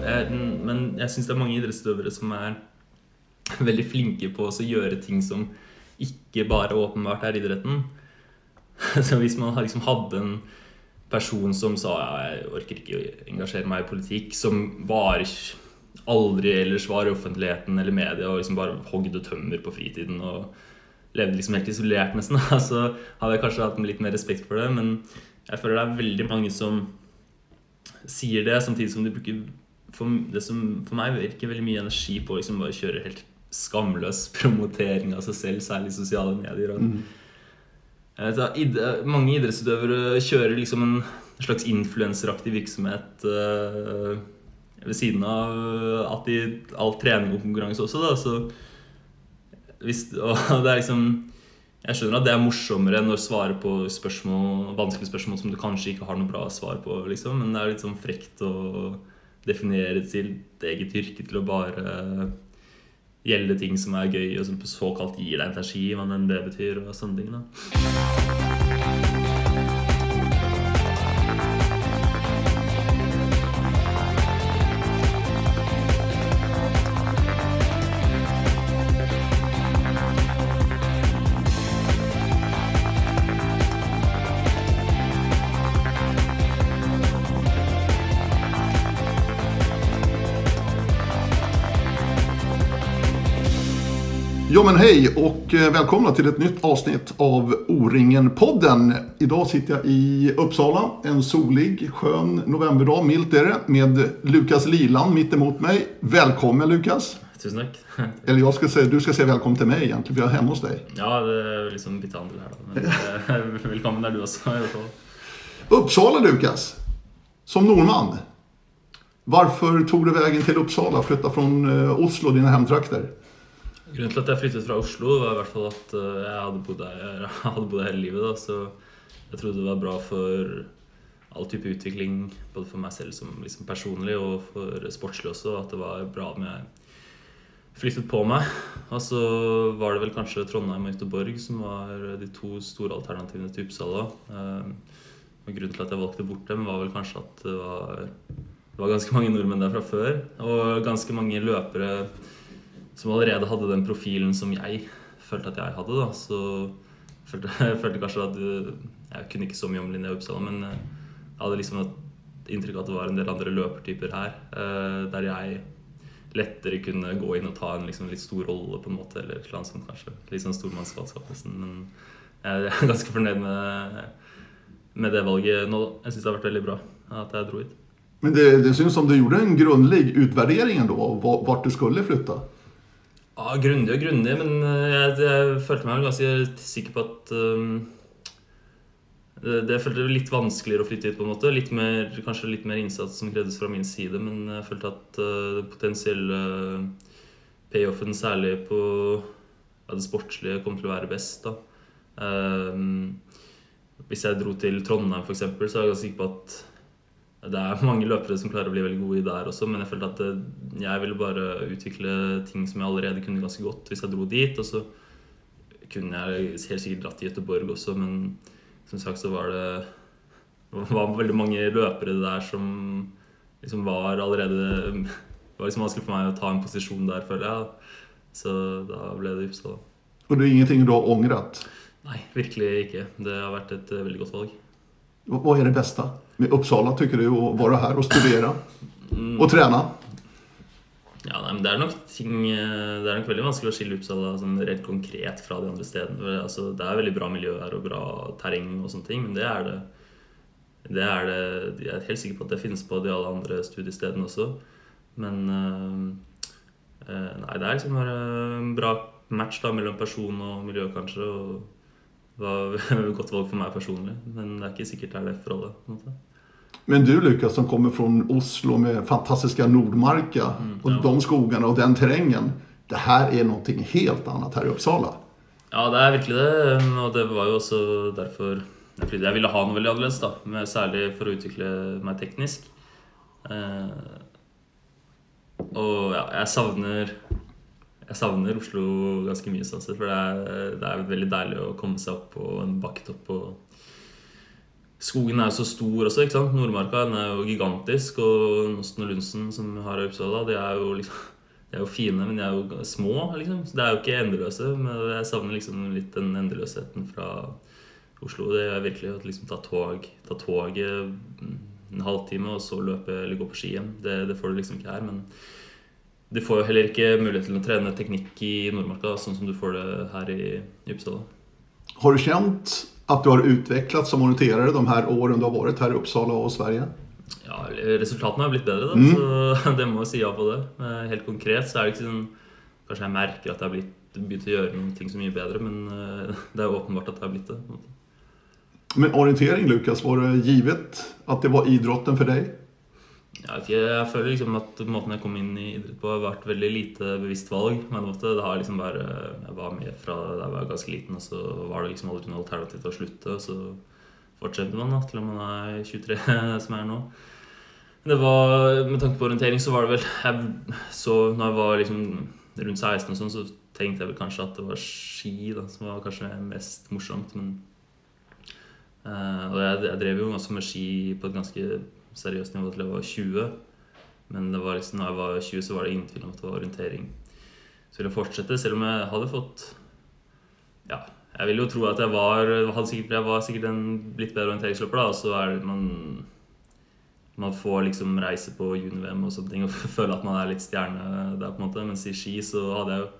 jeg, Men jeg syns det er mange idrettsutøvere som er veldig flinke på å gjøre ting som ikke bare åpenbart er idretten. Så hvis man liksom hadde en person som sa jeg orker ikke å engasjere meg i politikk, som var aldri ellers var i offentligheten eller media og liksom bare hogde tømmer på fritiden og levde liksom helt isolert, nesten, så hadde jeg kanskje hatt litt mer respekt for det. Men jeg føler det er veldig mange som sier det, samtidig som de bruker for, det som for meg virker veldig mye energi på liksom bare kjøre helt skamløs promotering av seg selv, særlig i sosiale medier. Og, mm. id mange idrettsutøvere kjører liksom en slags influenseraktig virksomhet uh, ved siden av at de, all trening og konkurranse også. Da, så hvis, og det er liksom jeg skjønner at det er morsommere enn å svare på spørsmål, vanskelige spørsmål som du kanskje ikke har noe bra svar på. Liksom. Men det er litt sånn frekt å definere sitt eget yrke til å bare gjelde ting som er gøy, og som såkalt gir deg energi, hva enn det betyr, og sånne ting. da. Ja men hej och eh, välkomna till ett nytt avsnitt av O-ringen-podden. Idag sitter jag i Uppsala, en solig, skön novemberdag, milt är det, med Lukas Liland mitt emot mig. Välkommen Lukas! Tusen tack! Eller jag ska säga, du ska säga välkommen till mig egentligen, för jag är hemma hos dig. Ja, det är liksom bytte handel här då. Men velkommen välkommen där du fall. Uppsala Lukas, som nordmann. Varför tog du vägen till Uppsala, flytta från eh, Oslo, dina hemtrakter? Grunnen til at jeg flyttet fra Oslo, var i hvert fall at eh, jeg hadde bodd jeg hadde bodd hele livet. Da, så jeg trodde det var bra for all type utvikling, både for meg selv som liksom personlig og for sportslig også, at det var bra om jeg flyttet på meg. Og så var det vel kanskje Trondheim og Göteborg som var de to store alternativene til Uppsala. Eh, og grunnen til at jeg valgte bort dem, var vel kanskje at det var, det var ganske mange nordmenn der fra før. Og ganske mange løpere som allerede hadde den profilen som jeg følte at jeg hadde. da, Så følte jeg følte kanskje at eh, Jeg kunne ikke så mye om Linnea Uppsala, men eh, jeg hadde liksom et inntrykk av at det var en del andre løpertyper her. Eh, der jeg lettere kunne gå inn og ta en liksom litt stor rolle, på en måte, eller et eller annet sånt kanskje. Litt sånn stormannsgalskap nesten. Men jeg er ganske fornøyd med, med det valget nå. Jeg syns det har vært veldig bra at jeg dro hit. Men det, det syns som du gjorde en grunnlig utvärdering då, vart du skulle flytte? Ja, Grundig og grundig, men eh, jeg, jeg, følte meg ganske sikker på at um, det, det føltes litt vanskeligere å flytte hit. på en måte. Litt mer, kanskje litt mer innsats som krevdes fra min side, men jeg følte at uh, den potensielle payoffen, særlig på ja, det sportslige, kom til å være best. da. Um, hvis jeg dro til Trondheim, f.eks., så er jeg ganske sikker på at det er mange løpere som klarer å bli veldig gode der også, men jeg følte at eh, jeg ville bare utvikle ting som jeg allerede kunne ganske godt hvis jeg dro dit. Og så kunne jeg helt sikkert dratt til Göteborg også, men som sagt så var det, var veldig mange løpere der som liksom var allerede Det var liksom vanskelig for meg å ta en posisjon der, føler jeg. Så da ble det Uppsala. Og det er ingenting du har angret? Nei, virkelig ikke. Det har vært et eh, veldig godt valg. Hva er det beste Uppsala, tycker du? Å være her og studere og trene? Ja, nei, men Det er nok ting eh, Det er nok veldig vanskelig å skille Uppsala sånn rett konkret fra de andre stedene. Altså, det er veldig bra miljø her og bra terreng, og sånne ting, men det er det, det er det Jeg er helt sikker på at det finnes på de alle andre studiestedene også. Men øh, Nei, det er liksom en bra match da mellom person og miljø, kanskje. og det var et godt valg for meg personlig, men det er ikke sikkert det er det forholdet. på en måte. Men du Lukas, som kommer fra Oslo med fantastiske Nordmarka mm, ja. og de skogene og den terrengen. Det her er noe helt annet her i Uppsala. Ja, det er virkelig det. Og det var jo også derfor jeg ville ha noe veldig annerledes. da, Særlig for å utvikle meg teknisk. Eh, og ja, jeg savner jeg savner Oslo ganske mye. Sånn sett, for det er, det er, veldig deilig å komme seg opp på en bakketopp og skogen er jo så stor også. ikke sant? Nordmarka den er jo gigantisk. Og Nosten og Lundsen, som har Uppsala, de er jo liksom de er jo fine, men de er jo små. liksom. Så Det er jo ikke endeløse. Men jeg savner liksom litt den endeløsheten fra Oslo. Det er virkelig å liksom ta tog, ta toget en halvtime og så løpe eller gå på ski hjem. Det, det får du liksom ikke her. Men du får jo heller ikke mulighet til å trene teknikk i Nordmarka sånn som du får det her i Uppsala. Har du kjent at du har utviklet som orienterer de her årene du har vært her i Uppsala og Sverige? Ja, Resultatene har blitt bedre, da, mm. så det må jeg si ja på det. Helt konkret så er det ikke sånn Kanskje jeg merker at jeg har blitt, begynt å gjøre noen ting så mye bedre, men eh, det er åpenbart at det har blitt det. Men orientering, Lukas, var det givet at det var idretten for deg? Jeg, jeg føler liksom at måten jeg kom inn i idrett på, har vært veldig lite bevisst valg. Men det har liksom bare, Jeg var med fra da jeg var ganske liten, og så var det liksom aldri noe alternativ til å slutte. Og så fortsetter man da, til man er 23, som jeg er nå. Det var, Med tanke på orientering så var det vel jeg, Så når jeg var liksom rundt 16, og sånn, så tenkte jeg vel kanskje at det var ski da, som var kanskje mest morsomt. Men, uh, og jeg, jeg drev jo også med ski på et ganske seriøst nivå til jeg var 20. Men var liksom, jeg var 20, så var det ingen tvil om at det var orientering. Så ville jeg fortsette, selv om jeg hadde fått Ja, jeg vil jo tro at jeg var, sikkert, jeg var sikkert en litt bedre orienteringsløper da. Og så er det man man får liksom reise på juni-VM og sånne ting og føle at man er litt stjerne der. på en måte Mens i ski så hadde jeg jo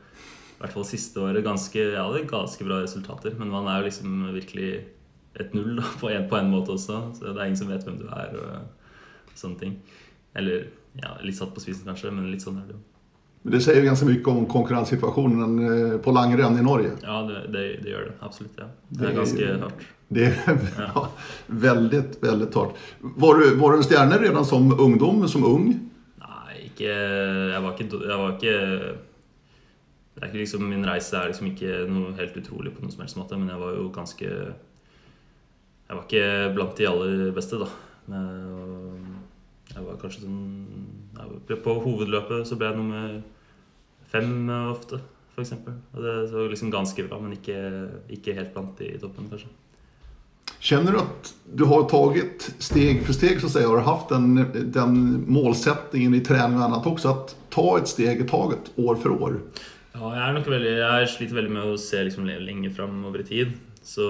i hvert fall siste året ganske, jeg hadde ganske bra resultater. Men man er jo liksom virkelig et null da, på en, på en måte også. Så det er ingen som vet hvem du er. og sånne ting. Eller ja, litt satt på spissen kanskje, men litt sånn er det jo. Men det sier jo ganske mye om konkurransesituasjonen eh, på langrenn i Norge. Ja, det, det, det, gjør det. Absolutt. ja. Det er ganske hardt. Det er ja. veldig, veldig hardt. Var du, var du en stjerne redan som ungdom, som ung? Nei, ikke Jeg var ikke, jeg var ikke det er ikke liksom, Min reise er liksom ikke noe helt utrolig på noen som helst måte, men jeg var jo ganske Jeg var ikke blant de aller beste, da. Jeg var kanskje sånn På hovedløpet så ble jeg nummer fem ofte, f.eks. Og det var liksom ganske bra, men ikke, ikke helt blant i toppen, kanskje. Kjenner du at du har tatt steg for steg så å si, har hatt den, den målsettingen i trening og annet også, at ta et steg i taget år for år? Ja, jeg er nok veldig, jeg sliter veldig med å se liksom lenge fram over i tid. Så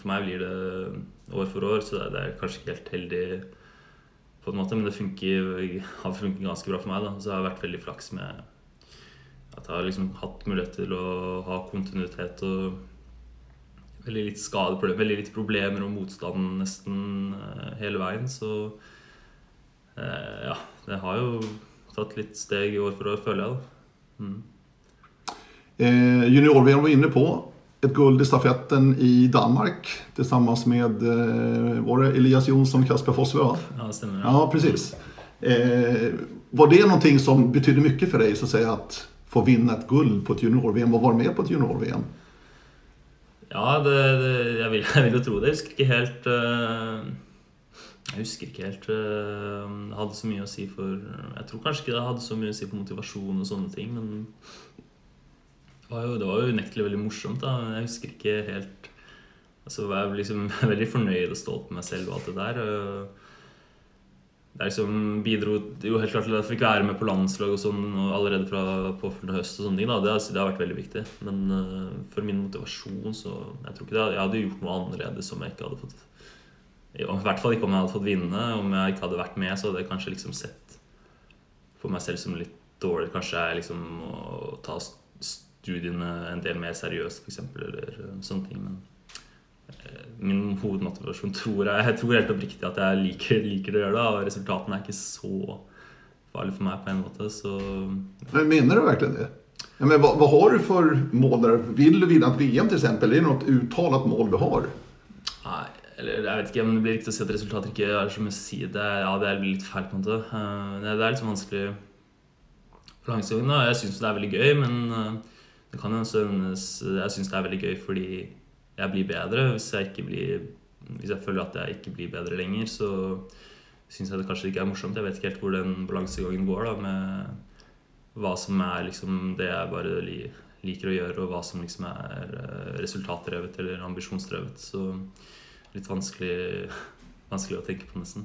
for meg blir det år for år, så det er kanskje ikke helt heldig på en måte, men det funker, har funket ganske bra for meg. Da. Så jeg har vært veldig flaks med at jeg har liksom hatt mulighet til å ha kontinuitet og veldig litt skadeproblemer, veldig litt problemer og motstand nesten eh, hele veien. Så eh, ja, det har jo tatt litt steg år for år, føler jeg. da. Mm. Eh, Junior-VM var inne på ett guld i stafetten i Danmark tillsammans med eh, var det Elias Jonsson och Kasper Fossve. Ja, det stämmer. Ja, precis. Eh, var det någonting som betydde mycket för dig så att säga att få vinna ett guld på ett junior-VM och vara med på ett junior-VM? Ja, det, det, jeg, vil, jeg, vil, jo tro det. Jeg husker ikke helt uh, Jeg husker ikke helt uh, det hadde så mye å si for Jeg tror kanskje ikke det hadde så mye å si for motivasjon og sånne ting, men var jo, det var jo unektelig veldig morsomt. da, Jeg husker ikke helt altså Jeg var liksom veldig fornøyd og stolt med meg selv og alt det der. Det liksom bidro jo helt klart til at jeg fikk være med på landslag og sånn og allerede fra påfølgende høst. og sånne ting da, det, det, har vært veldig viktig. Men uh, for min motivasjon så Jeg tror ikke det, jeg hadde gjort noe annerledes om jeg ikke hadde fått I hvert fall ikke om jeg hadde fått vinne. Om jeg ikke hadde vært med, så hadde jeg kanskje liksom sett på meg selv som litt dårlig. Kanskje jeg liksom må ta studiene en del mer seriøst, f.eks. Eller eh, sånne ting. Men eh, min hovedmotivasjon tror jeg Jeg tror helt oppriktig at jeg liker, liker å gjøre det. Og resultatene er ikke så farlige for meg på en måte, så Men Mener du virkelig det? Ja, men hva, hva, har du for mål der? Vil du vinne et VM, f.eks.? Er det noe uttalt mål du har? Nei, eller jeg vet ikke om det blir riktig å si at resultater ikke er så mye å si. Det, ja, det er litt feil, på en måte. Eh, det er litt vanskelig på langsiktig. Jeg syns det er veldig gøy, men det kan jo synes, Jeg syns det er veldig gøy fordi jeg blir bedre. Hvis jeg, blir, hvis jeg føler at jeg ikke blir bedre lenger, så syns jeg det kanskje ikke er morsomt. Jeg vet ikke helt hvor den balansegangen går da, med hva som er liksom det jeg bare liker å gjøre, og hva som liksom er eh, resultatdrevet eller ambisjonsdrevet. Så litt vanskelig, vanskelig å tenke på, nesten.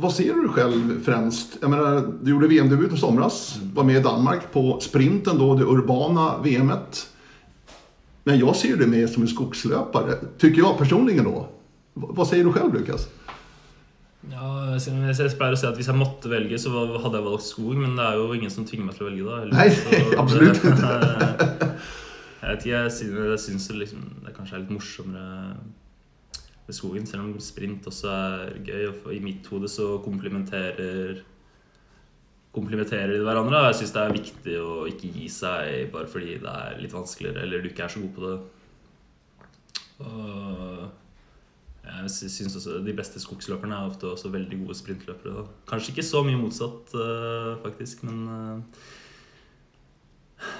Vad ser du själv främst? Jag menar, du gjorde VM-debut i somras, var med i Danmark på sprinten då, det urbana VMet. Men jag ser dig mer som en skogslöpare, tycker jag personligen då. Vad säger du själv Lukas? Ja, jeg jeg pleier å si at Hvis jeg måtte velge, så hadde jeg valgt skog. Men det er jo ingen som tvinger meg til å velge da. Nei, Så absolutt ikke. Jeg vet ikke, jeg syns, jeg syns det, liksom, det kanskje er litt morsommere med skogen. Selv om sprint også er gøy. Og i mitt hode så komplementerer komplementerer de hverandre. og Jeg syns det er viktig å ikke gi seg bare fordi det er litt vanskeligere eller du ikke er så god på det. Og jeg sy- syns også de beste skogsløperne er ofte også veldig gode sprintløpere. Kanskje ikke så mye motsatt, øh, faktisk, men øh,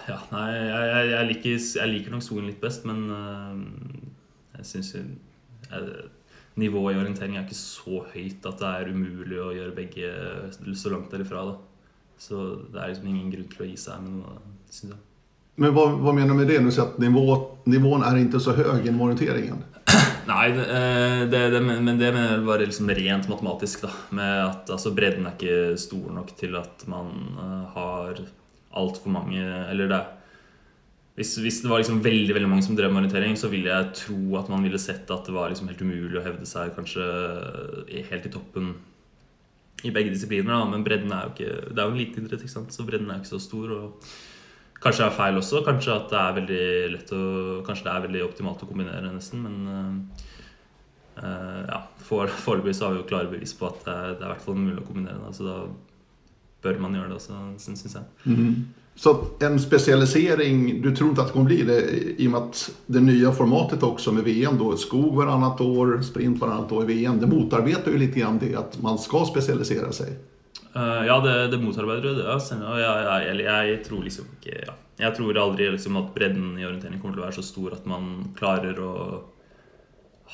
Ja, nei, jeg, jeg, jeg, liker, jeg liker nok skogen litt best, men øh, jeg syns Nivået i orientering er ikke så høyt at det er umulig å gjøre begge så langt derifra. da. Så det er liksom ingen grunn til å gi seg med noe, syns jeg. Men hva, hva, mener du med det? Du sier at nivå, nivån er ikke så høy inom orienteringen. Nei, det, eh, det, det, men det mener jeg bare liksom rent matematisk. da Med at altså, Bredden er ikke stor nok til at man uh, har altfor mange Eller det hvis, hvis det var liksom veldig veldig mange som drev med orientering, så ville jeg tro at man ville sett at det var liksom helt umulig å hevde seg kanskje helt i toppen i begge disipliner. Da. Men bredden er jo ikke Det er jo en liten idrett, ikke sant? så bredden er ikke så stor. Og kanskje det er feil også. Kanskje at det er veldig lett å Kanskje det er veldig optimalt å kombinere, nesten. Men eh, ja, foreløpig har vi jo klare bevis på at det er, det er hvert fall mulig å kombinere. Da, så da bør man gjøre det også, syns jeg. Så en specialisering, du tror inte att det kommer bli det i og med at det nye formatet också med VM då, skog varannat år, sprint varannat år i VM, det motarbetar ju lite grann det at man skal spesialisere seg. Uh, ja, det, det motarbeider jo det. Ja. Jeg, jeg, jeg, jeg tror liksom ikke ja. Jeg tror aldri liksom at bredden i orientering kommer til å være så stor at man klarer å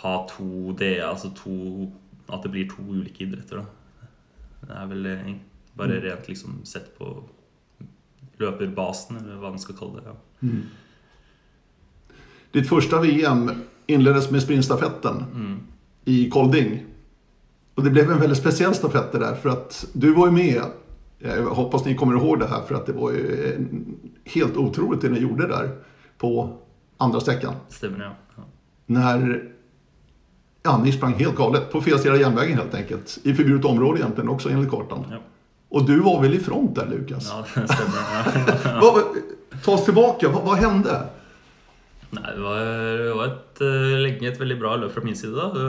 ha to D, altså to At det blir to ulike idretter, da. Det er vel eh, bare rent liksom sett på løperbasen, eller hva man skal kalle det. Ja. Ditt første VM innledes med sprintstafetten i Kolding. Og det ble en veldig spesiell stafett det for för att du var jo med. Jeg hoppas dere kommer ihåg det her, for at det var eh, helt utrolig det dere gjorde der på andre sträckan. Stemmer, ja. ja. Når ja, ni sprang helt galet på fel sida av järnvägen helt enkelt. I förbjudet område egentligen också enligt kartan. Ja, Och du var väl i front där Lukas? ja det stemmer. Ja. Ta oss tillbaka, vad, vad hände? Nei, det var, det var et, eh, lenge et veldig bra løp fra min side. da.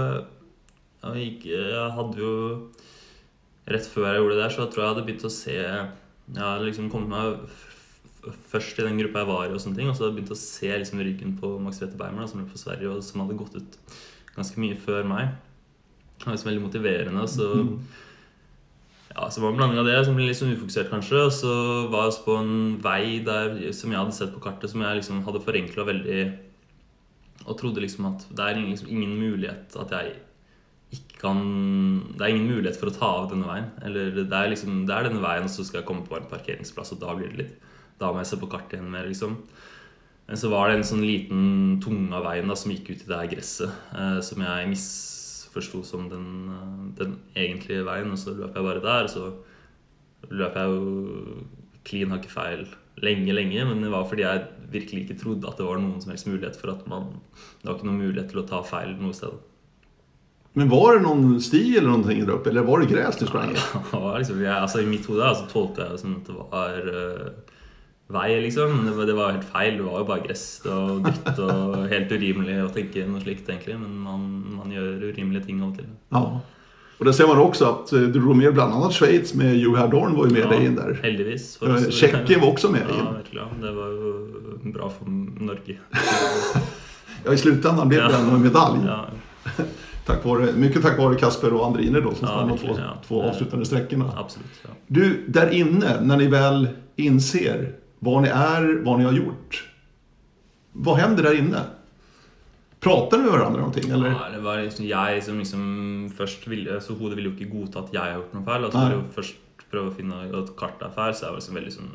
Jeg, gikk, jeg hadde jo Rett før jeg gjorde det der, så tror jeg jeg hadde begynt å se Jeg hadde liksom kommet meg først i den gruppa jeg var i, og sånne ting, og så hadde jeg begynt å se liksom ryggen på Max Wetterbeimer som løp for Sverige, og som hadde gått ut ganske mye før meg. Det var liksom veldig motiverende. Så ja, så var det en blanding av det som ble litt sånn ufokusert, kanskje. Og så var også på en vei der, som jeg hadde sett på kartet, som jeg liksom hadde forenkla veldig. Og trodde liksom at det er liksom ingen mulighet at jeg ikke kan Det er ingen mulighet for å ta av denne veien. Eller det er liksom Det er denne veien, og så skal jeg komme på en parkeringsplass, og da blir det litt Da må jeg se på kartet igjen mer, liksom. Men så var det en sånn liten tunge av veien da, som gikk ut i det her gresset, eh, som jeg misforsto som den, den egentlige veien. Og så løp jeg bare der. Så løp jeg jo klin hakket feil lenge, lenge. Men det var fordi jeg virkelig ikke trodde at det var noen som helst mulighet for at man Det var ikke noen mulighet til å ta feil noe sted. Men var det noen sti eller noen ting der oppe, Eller var det gress du sprang i? Ja, liksom, jeg, altså, I mitt hode altså, tolka jeg det som at det var eh, vei, liksom. Det var, helt feil. Det var jo bare gress og dritt og helt urimelig å tenke noe slikt, egentlig. Men man, man gjør urimelige ting av og til. Ja. og det ser man også at eh, du dro med bland annat Schweiz med Johar Dorn var jo med ja, deg inn der. heldigvis. Tjeckien var også med Ja, inn. ja. Det var jo bra for Norge. Ja, i slutten ble det Ja. en medalje. Ja, Tack vare, mycket tack vare Kasper och Andrine då som Ja, stannade de två, ja. två avslutande sträckorna. Ja. Du, där inne, när ni väl inser var ni är, vad ni har gjort. Vad händer där inne? Pratar ni med varandra någonting eller? Ja, det var liksom jeg som liksom først ville Så hodet ville jo ikke godta at jeg har gjort noe feil. Og så ville jo først prøve å finne at kartet er feil, så jeg var liksom veldig sånn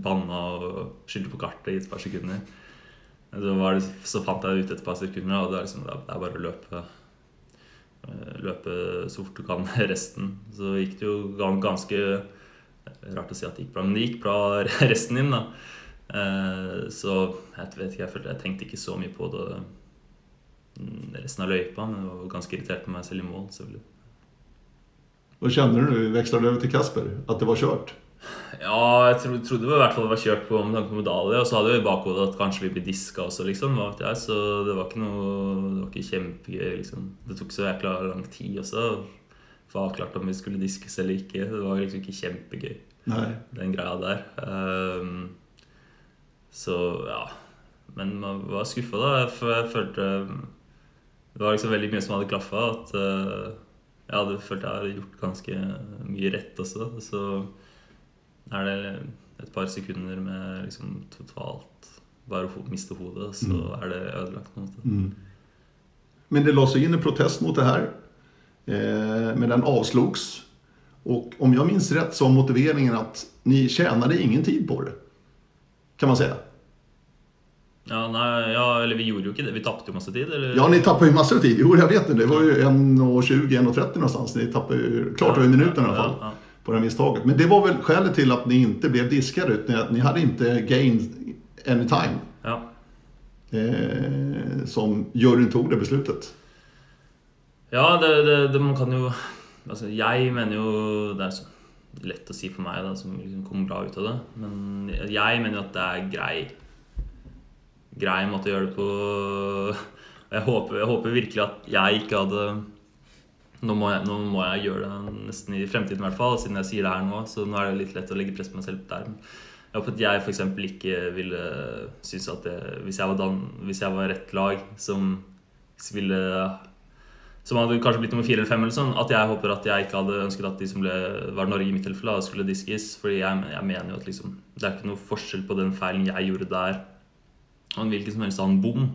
banna og skyldte på kartet i et par sekunder. Så, var det, så fant jeg ut etter et par sekunder, og det er, liksom, det er bare å løpe eh, Løpe så fort du kan resten. Så gikk det jo ganske Rart å si at det gikk bra, men det gikk bra resten din, da. Eh, så jeg vet ikke, jeg, følte, jeg tenkte ikke så mye på det mm, resten av løypa, men jeg var ganske irritert på meg selv i mål. selvfølgelig. Hva kjenner du når du vekslet over til Kasper? At det var kjørt? Ja, jeg trodde, trodde i hvert fall det var kjørt på med tanke på medalje. Og så hadde vi i bakhodet at kanskje vi blir diska også, liksom. Jeg, så det var ikke noe Det var ikke kjempegøy, liksom. Det tok så jækla lang tid også få avklart om vi skulle diskes eller ikke. Det var liksom ikke kjempegøy, Nei. den greia der. Um, så ja. Men man var skuffa, da. For jeg følte Det var liksom veldig mye som hadde klaffa. At uh, jeg hadde følt jeg hadde gjort ganske mye rett også. Så er det et par sekunder med liksom totalt bare å miste hodet, så Mm. er det ødelagt. på en måte. Mm. Men det la seg inn en protest mot det her, Eh, men den avslogs. Och om jag minns rätt så var motiveringen att ni tjänade ingen tid på det. Kan man säga. Ja, nei, ja, eller vi gjorde jo ikke det. Vi tapte jo masse tid. Eller? Ja, ni tappade ju massor av tid. Jo, jag vet det. Det var ju 1.20, 1.30 någonstans. Ni tappade ju klart över minuten i alla fall. Ja, ja. På det här misstaget. Men det var väl skälet till att ni inte blev diskade. Utan att ni hade inte gained any time. ja. Eh, som juryn tog det beslutet. Ja, det, det, det man kan jo Altså, jeg mener jo Det er så lett å si for meg, da, som liksom kommer bra ut av det. Men jeg mener jo at det er grei Grei måte å gjøre det på. Jeg håper, jeg håper virkelig at jeg ikke hadde nå må, jeg, nå må jeg gjøre det nesten i fremtiden, i hvert fall, siden jeg sier det her nå. Så nå er det litt lett å legge press på meg selv der. Jeg håper at jeg f.eks. ikke ville synes at det, hvis, jeg var dan, hvis jeg var rett lag som ville som hadde kanskje blitt nummer fire eller fem, eller sånn, at jeg håper at jeg ikke hadde ønsket at de som ble, var Norge i mitt tilfelle, da, skulle diskes. Fordi jeg, jeg mener jo at liksom, det er ikke noe forskjell på den feilen jeg gjorde der, og en hvilken som helst annen bom.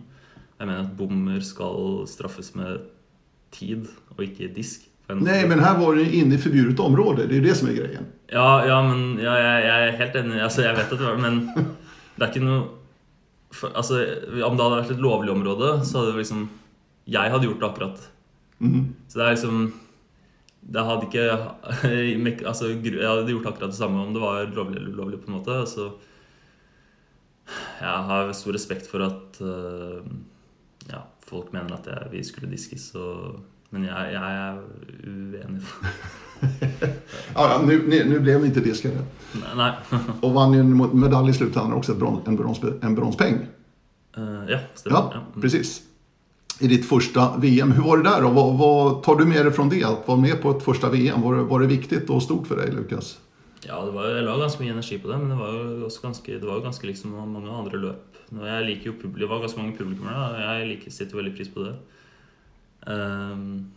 Jeg mener at bommer skal straffes med tid, og ikke disk. Nei, men her var ni inne i forbudt område. Det er jo det som er greia. Ja, ja men ja, jeg, jeg er helt enig. Altså, jeg vet at det var Men det er ikke noe for, altså, Om det hadde vært et lovlig område, så hadde det liksom Jeg hadde gjort det akkurat. Mhm. Så det er liksom Det hadde ikke altså, Jeg hadde gjort akkurat det samme om det var lovlig eller ulovlig, på en måte. Så jeg har stor respekt for at uh, ja, folk mener at jeg, vi skulle diskes, og, men jeg, jeg er uenig. Ja, ja, nu, ble vi ikke ni Og. Nei. vann en medalj i slutändan også en, bronsepenge. Uh, bronspeng. Ja, stemmer. Ja, Mm. precis. I ditt första VM. Hur var det där? Vad, vad tar du med dig från det? Att vara med på ett första VM, var var det viktigt og stort for deg, Lukas? Ja, det var, jeg la ganske mye energi på det, men det var jo også ganske, det var ganske liksom mange andre løp. Jeg liker jo publikum, Det var ganske mange publikummere, og jeg liker, setter veldig pris på det. Um,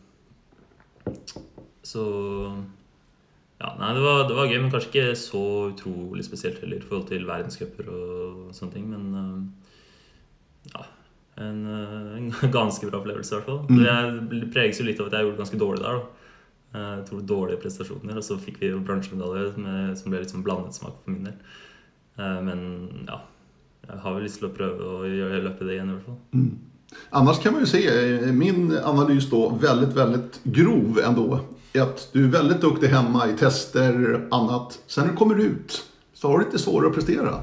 så Ja, nei, det var, det var gøy, men kanskje ikke så utrolig spesielt heller i forhold til verdenscuper og sånne ting. Men ehm, ja. En, eh, en ganske bra opplevelse, i hvert fall. Mm. Jeg preges jo litt av at jeg gjorde det ganske dårlig der. da. Eh, Jeg tror dårlige prestasjoner, og så fikk vi jo bransjemedalje som ble litt sånn blandet smak for min del. Eh, Men ja, jeg har vel lyst til å prøve å gjøre løpe det igjen i hvert fall. Annars kan man ju se, min analys då, väldigt, väldigt grov ändå. är Att du är väldigt duktig hemma i tester, annat. Sen när du kommer ut så har du lite svårare att prestera.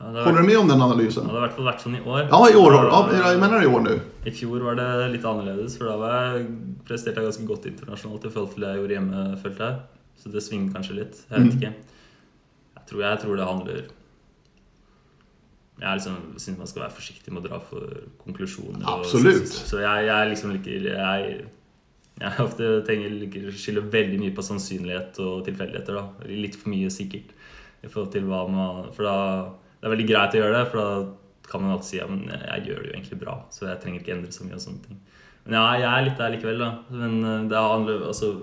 Ja, Håller du med om den ja, analysen? det har i hvert fall vært sånn i år. Ja, i år. Ja, jag menar i år nu. I fjor var det litt annerledes, for da var jeg, presterte jeg ganske godt internasjonalt i forhold til det jeg gjorde hjemme, følte jeg. Så det svinger kanskje litt. Jeg vet Mm. ikke. Jeg tror, jeg tror det handler Jeg liksom, syns man skal være forsiktig med å dra for konklusjoner. og- Absolutt. Så, så jeg, jeg liksom liker jeg, jeg ofte tenker, liker å skylde veldig mye på sannsynlighet og tilfeldigheter. da. Litt for mye sikkert. I forhold til hva man, for da, Det er veldig greit å gjøre det, for da kan man alltid si men jeg gjør det jo egentlig bra, så jeg trenger ikke endre så mye. og sånne ting. Men ja, jeg er litt der likevel, da. Men eh, det handler altså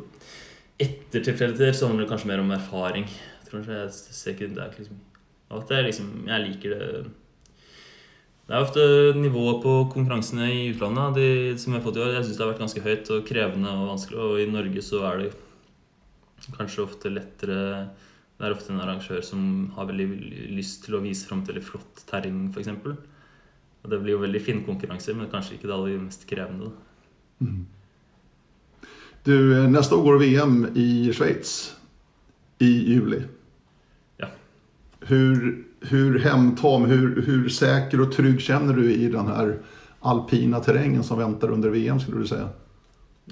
Etter tilfeldigheter så handler det kanskje mer om erfaring. Jeg tror jeg ser ikke det er ikke liksom At jeg liksom Jeg liker det Det er ofte nivået på konkurransene i utlandet de, som jeg har fått i år. Jeg syns det har vært ganske høyt og krevende og vanskelig. Og i Norge så er det kanskje ofte lettere Det er ofte en arrangør som har veldig lyst til å vise fram til litt flott terreng, f.eks. Og det blir jo veldig fine konkurranser, men kanskje ikke det aller mest krevende. da. Du, neste år går det VM i Schweiz i juli. Ja. Hur, hur hemtam, hur, hur säker och trygg känner du i den här alpina terrängen som venter under VM skulle du si?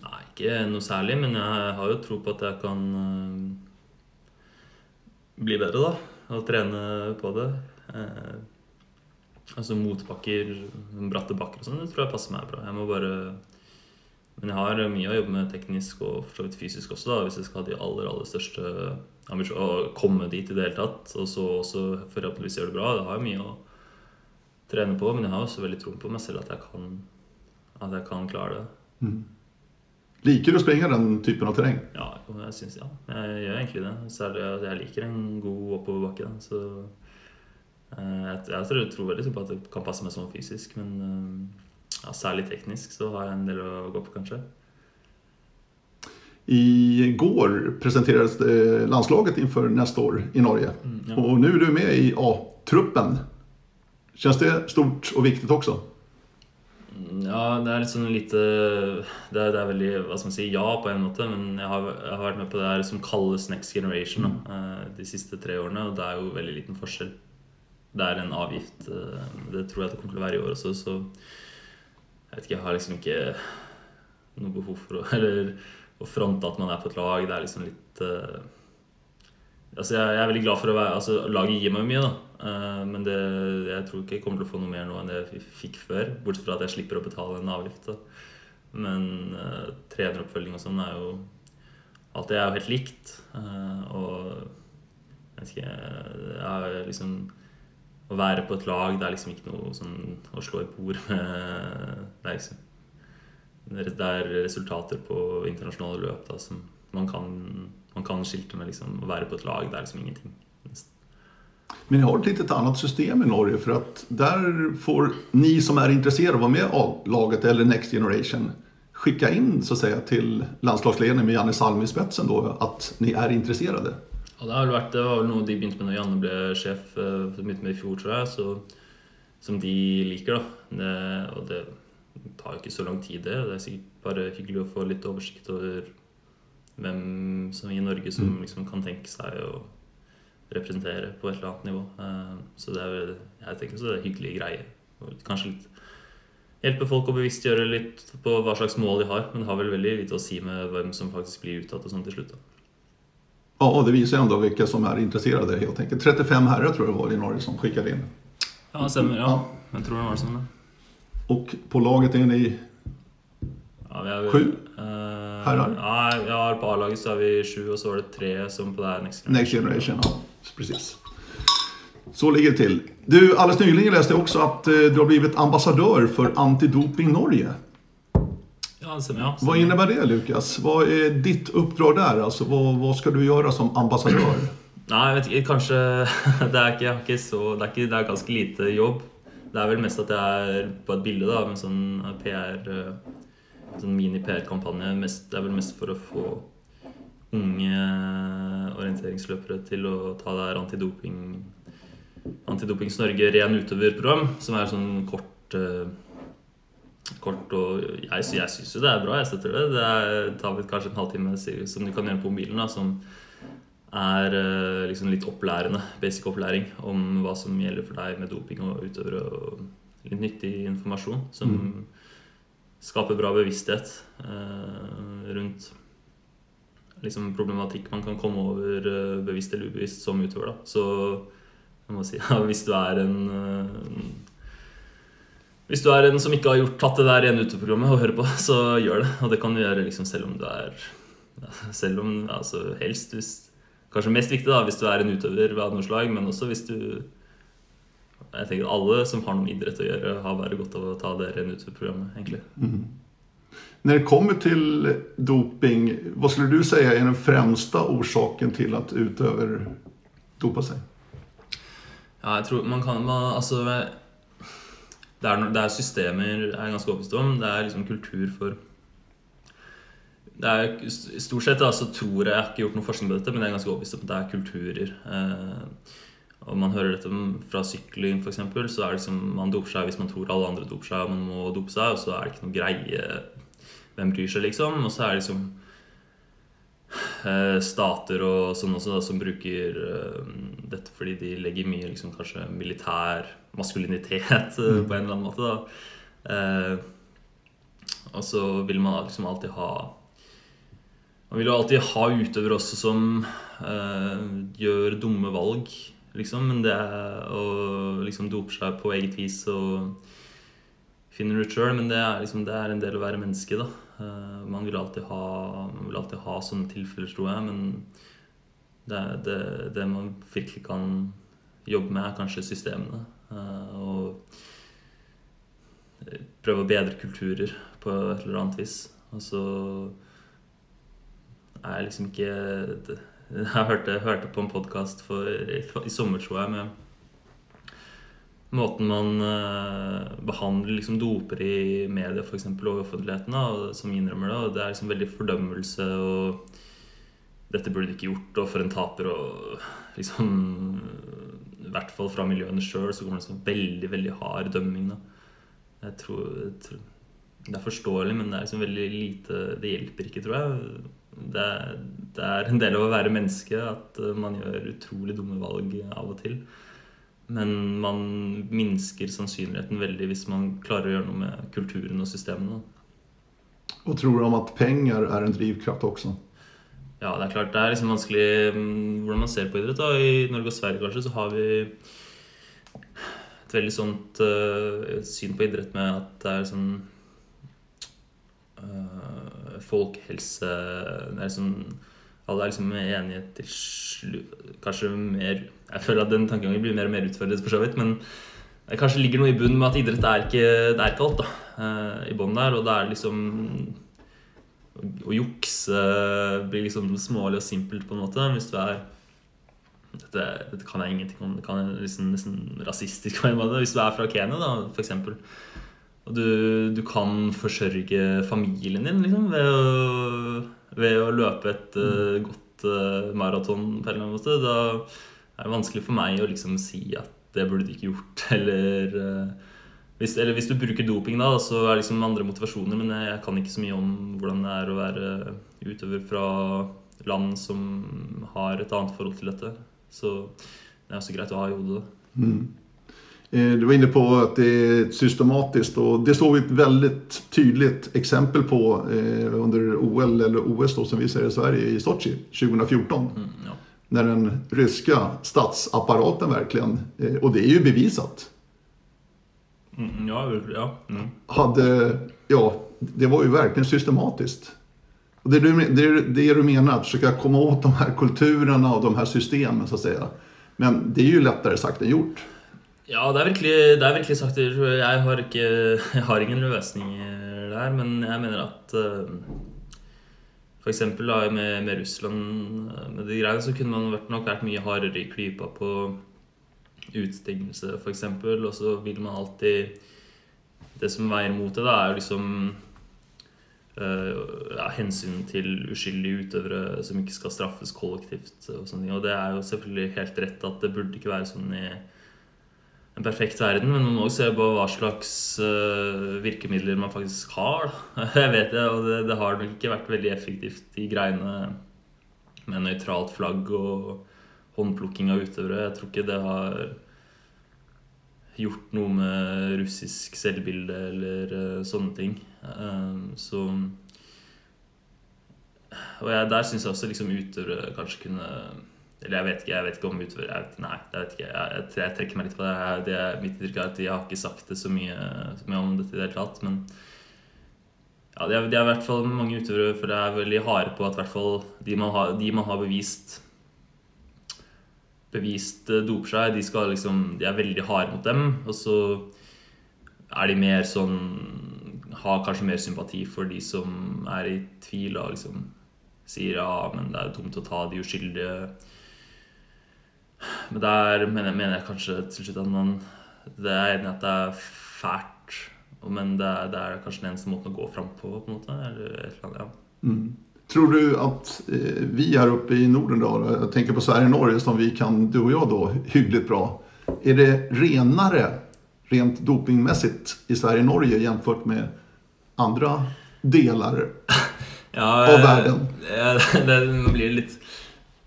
Nei, ikke noe særlig, men jeg har jo tro på at jeg kan eh, bli bedre, da. Og trene på det. Eh, altså motbakker, bratte bakker og sånn, det tror jeg passer meg bra. Jeg må bare Men jeg har mye å jobbe med teknisk og for så vidt fysisk også, da, hvis jeg skal ha de aller, aller største ambisjonene. Å komme dit i det hele tatt. Og så også forhåpentligvis gjøre det bra. Det har jeg mye å trene på, men jeg har også veldig troen på meg selv at jeg kan, at jeg kan klare det. Liker du å springe den typen av terräng? Ja, jeg syns ja. Jeg gjør egentlig det. Særlig jeg liker en god oppoverbakke. Så eh, jeg, jeg tror, tror veldig på at det kan passe meg sånn fysisk, men eh, ja, særlig teknisk så har jeg en del å gå på, kanskje. I presenterades presenteres landslaget inför nästa år i Norge. ja. Og nå er du med i A-truppen. Känns det stort og viktig också? Ja, det er litt sånn lite det er, det er veldig Hva skal man si ja på en måte, men jeg har, jeg har vært med på det her som kalles Next Generation da, eh, de siste tre årene, og det er jo veldig liten forskjell. Det er en avgift. eh, Det tror jeg det kommer til å være i år også, så jeg vet ikke, jeg har liksom ikke noe behov for å Eller å fronte at man er på et lag. Det er liksom litt eh, Altså, jeg, jeg er veldig glad for å være Altså, laget gir meg mye, da. Eh, Men det, jeg tror ikke jeg kommer til å få noe mer nå enn det jeg fikk før. Bortsett fra at jeg slipper å betale en avgift. Da. Men uh, treneroppfølging og sånn er jo Alt det er jo helt likt. Uh, og jeg ikke er liksom Å være på et lag, det er liksom ikke noe sånn å slå i bord med Det er liksom det er resultater på internasjonale løp da, som man kan, man kan skilte med. Liksom, å være på et lag, det er liksom ingenting. nesten. Men ni har ett litet annat system i Norge för att där får ni som är intresserade vara med A-laget eller Next Generation skicka in så att säga till landslagsledningen med Janne Salmi i spetsen då att ni är intresserade. Ja, det, har vært, det var vel noe de begynte med når Janne ble sjef. eh, begynte med i fjor, tror jeg. Så, som de liker, da. Det, og det tar jo ikke så lang tid, det. Det er sikkert bare hyggelig å få litt oversikt over hvem som i Norge som liksom kan tenke seg å representere på et eller annet nivå. Eh, Så det er, jeg tenker så det er en hyggelig greie. Kanskje litt hjelpe folk å bevisstgjøre litt på hva slags mål de har. Men det har vel veldig lite å si med hvem som faktisk blir uttatt og sånn til slutt. da. Ja, det visar ändå vilka som är intresserade helt enkelt. 35 herrar tror jag det var i Norge som skickade in. Ja, stemmer. Ja. Ja. Jeg tror det var sånn. Och på laget är ni Ja, vi er, Sju eh, herrar? Ja, på A-laget så er vi sju, og så var det tre som på det her Next Generation. Next Generation, ja precis. Så ligger det till. Du, alldeles nyligen läste jag också att eh, du har blivit ambassadör för Antidoping Norge. Ja. Ja. Vad innebär det Lukas? Vad är ditt uppdrag där? Alltså, vad, vad ska du göra som ambassadör? Nei, jeg vet ikke, kanskje Det er ikke, ikke så det er, ikke, det er ganske lite jobb. Det er vel mest at jeg er på et bilde da, med sånn PR eh, Sånn mini-PR-kampanje. Det er vel mest for å få unge orienteringsløpere til å ta det her antidoping Antidopings Norge ren utøverprogram, som er sånn kort eh, Kort og Jeg, jeg syns jo det er bra. Jeg støtter det. Det er, tar kanskje en halvtime som du kan gjøre på mobilen. da, som er eh, liksom litt opplærende, basic opplæring om hva som gjelder for deg med doping og utøvere. Og litt nyttig informasjon som skaper bra bevissthet eh, rundt liksom problematikk man kan komme over eh, bevisst eller ubevisst som utøver. Da. Så jeg må si, ja, hvis du er en eh, hvis du er en som ikke har gjort, tatt det der ene uteprogrammet og hører på, så gjør det. Og det kan du gjøre liksom selv om du er Selv om altså helst hvis, Kanskje mest viktig da, hvis du er en utøver av noe slag, men også hvis du Jeg tenker alle som har noe med idrett å gjøre, har bare godt av å ta det rene uteprogrammet, egentlig. När det kommer till doping, vad skulle du säga är den främsta orsaken till att utöver dopa sig? Ja, jeg tror man kan man, Altså det er, det er systemer jeg er ganske overbevist om. Det er liksom kultur for det er, Stort sett da, så tror jeg Jeg har ikke gjort noe forskning på dette, men jeg er ganske overbevist om at det er kulturer. Eh, og man hører dette fra sykling f.eks., så er det liksom man doper seg hvis man tror alle andre doper seg, og man må dope seg, og så er det ikke noe greie Hvem bryr seg, liksom? Og så er det liksom eh, stater og sånn også da, som bruker eh, dette fordi de legger mye liksom, kanskje militær maskulinitet mm. på en eller annen måte. da. Eh, og så vil man liksom alltid ha Man vil jo alltid ha utøvere også som eh, gjør dumme valg liksom. Men det er å liksom dope seg på eget vis og finne ut sjøl. Men det er, liksom, det er en del å være menneske, da. Uh, man, vil alltid ha, man vil alltid ha sånne tilfeller, tror jeg. Men det, det, det, man virkelig kan jobbe med, er kanskje systemene. Uh, og prøve å bedre kulturer på et eller annet vis. Og så er jeg liksom ikke jeg hørte, hørte på en podkast i sommer, tror jeg, med måten man uh, behandler liksom doper i media for eksempel, og offentligheten, da, som innrømmer det. Det er liksom veldig fordømmelse og 'Dette burde du ikke gjort', og 'for en taper', og liksom I hvert fall fra miljøene sjøl så kommer det sånn veldig, veldig hard dømming. da. Jeg tror, jeg tror, Det er forståelig, men det er liksom veldig lite Det hjelper ikke, tror jeg det, det, er en del av å være menneske at eh, man gjør utrolig dumme valg av og til. Men man minsker sannsynligheten veldig hvis man klarer å gjøre noe med kulturen og systemene. Og tror du om at penger er en drivkraft også? Ja, det er klart. Det er liksom vanskelig mm, hvordan man ser på idrett. Da. I Norge og Sverige kanskje så har vi et veldig sånt uh, syn på idrett med at det er sånn uh, folkehelse det er sånn, Alle er liksom enige til slutt Kanskje mer Jeg føler at den tankegangen blir mer og mer utfordret, for så vidt. Men det kanskje ligger noe i bunnen med at idrett er ikke, det er ikke alt da, eh, i bånn der. Og det er liksom Å jukse blir liksom smålig og simpelt, på en måte. Hvis du er dette, dette, kan jeg ingenting om. Det kan jeg liksom, nesten rasistisk. Hvis du er fra Kenya, da, eksempel, og du, du, kan forsørge familien din liksom, ved, å, ved å løpe et uh, godt uh, maraton på en eller annen måte. Da er det vanskelig for meg å liksom si at det burde du ikke gjort. Eller, uh, hvis, eller hvis, du bruker doping, da, så er det liksom andre motivasjoner. Men jeg, kan ikke så mye om hvordan det er å være utøver fra land som har et annet forhold til dette. Så det er også greit å ha i hodet. Mm. Eh, du var inne på at det er systematisk, og det så vi et veldig tydelig eksempel på eh, under OL, eller OS som vi ser i Sverige, i Sochi 2014. Mm, ja. När den ryska statsapparaten verkligen, eh, och det är ju bevisat, mm, ja, ja. Mm. hade, ja, det var ju verkligen systematiskt. Och det, du, det, det du menar, att försöka komma åt de här kulturerna och de här systemen så att säga. Men det är ju lättare sagt än gjort. Ja, det er virkelig, det er virkelig sagt. Jeg har, ikke, jeg har ingen løsninger der, men jeg mener at eh, f.eks. Med, med Russland med de greiene, så kunne man nok vært mye hardere i klypa på utstengelse, f.eks. Og så vil man alltid Det som veier mot det, da, er jo liksom uh, ja, hensyn til uskyldige utøvere som ikke skal straffes kollektivt. Og, sånne ting. og det er jo selvfølgelig helt rett at det burde ikke være sånn i en perfekt verden, men man må også se på hva slags uh, virkemidler man faktisk har. Jeg vet det, og det, det, har nok ikke vært veldig effektivt, de greiene med nøytralt flagg og håndplukking av utøvere. Jeg tror ikke det har gjort noe med russisk selvbilde eller uh, sånne ting. Uh, så Og jeg, der syns jeg også liksom utøvere kanskje kunne eller jeg vet ikke, jeg vet ikke om utover jeg vet, Nei, jeg vet ikke. Jeg, jeg, jeg, trekker meg litt på det. det er mitt inntrykk er at Jeg har ikke sagt det så mye, så mye om dette i det hele tatt. Men ja, det er, det er i hvert fall mange utøvere for det er veldig harde på at hvert fall de man har, de man har bevist bevist eh, doper seg, de, skal liksom, de er veldig harde mot dem. Og så er de mer sånn Har kanskje mer sympati for de som er i tvil og liksom sier ja, men det er dumt å ta de uskyldige men der mener, mener, jeg kanskje til slutt at man Det er enig at det er fælt, men det er, det er, kanskje den eneste måten å gå fram på, på en måte. Eller et eller annet, ja. Mm. Tror du at eh, vi her oppe i Norden da, jeg tenker på Sverige og Norge som vi kan, du og jeg, da, hyggelig bra. Er det renere rent dopingmessig i Sverige og Norge sammenlignet med andre deler Ja, av verden? Ja, det, det blir litt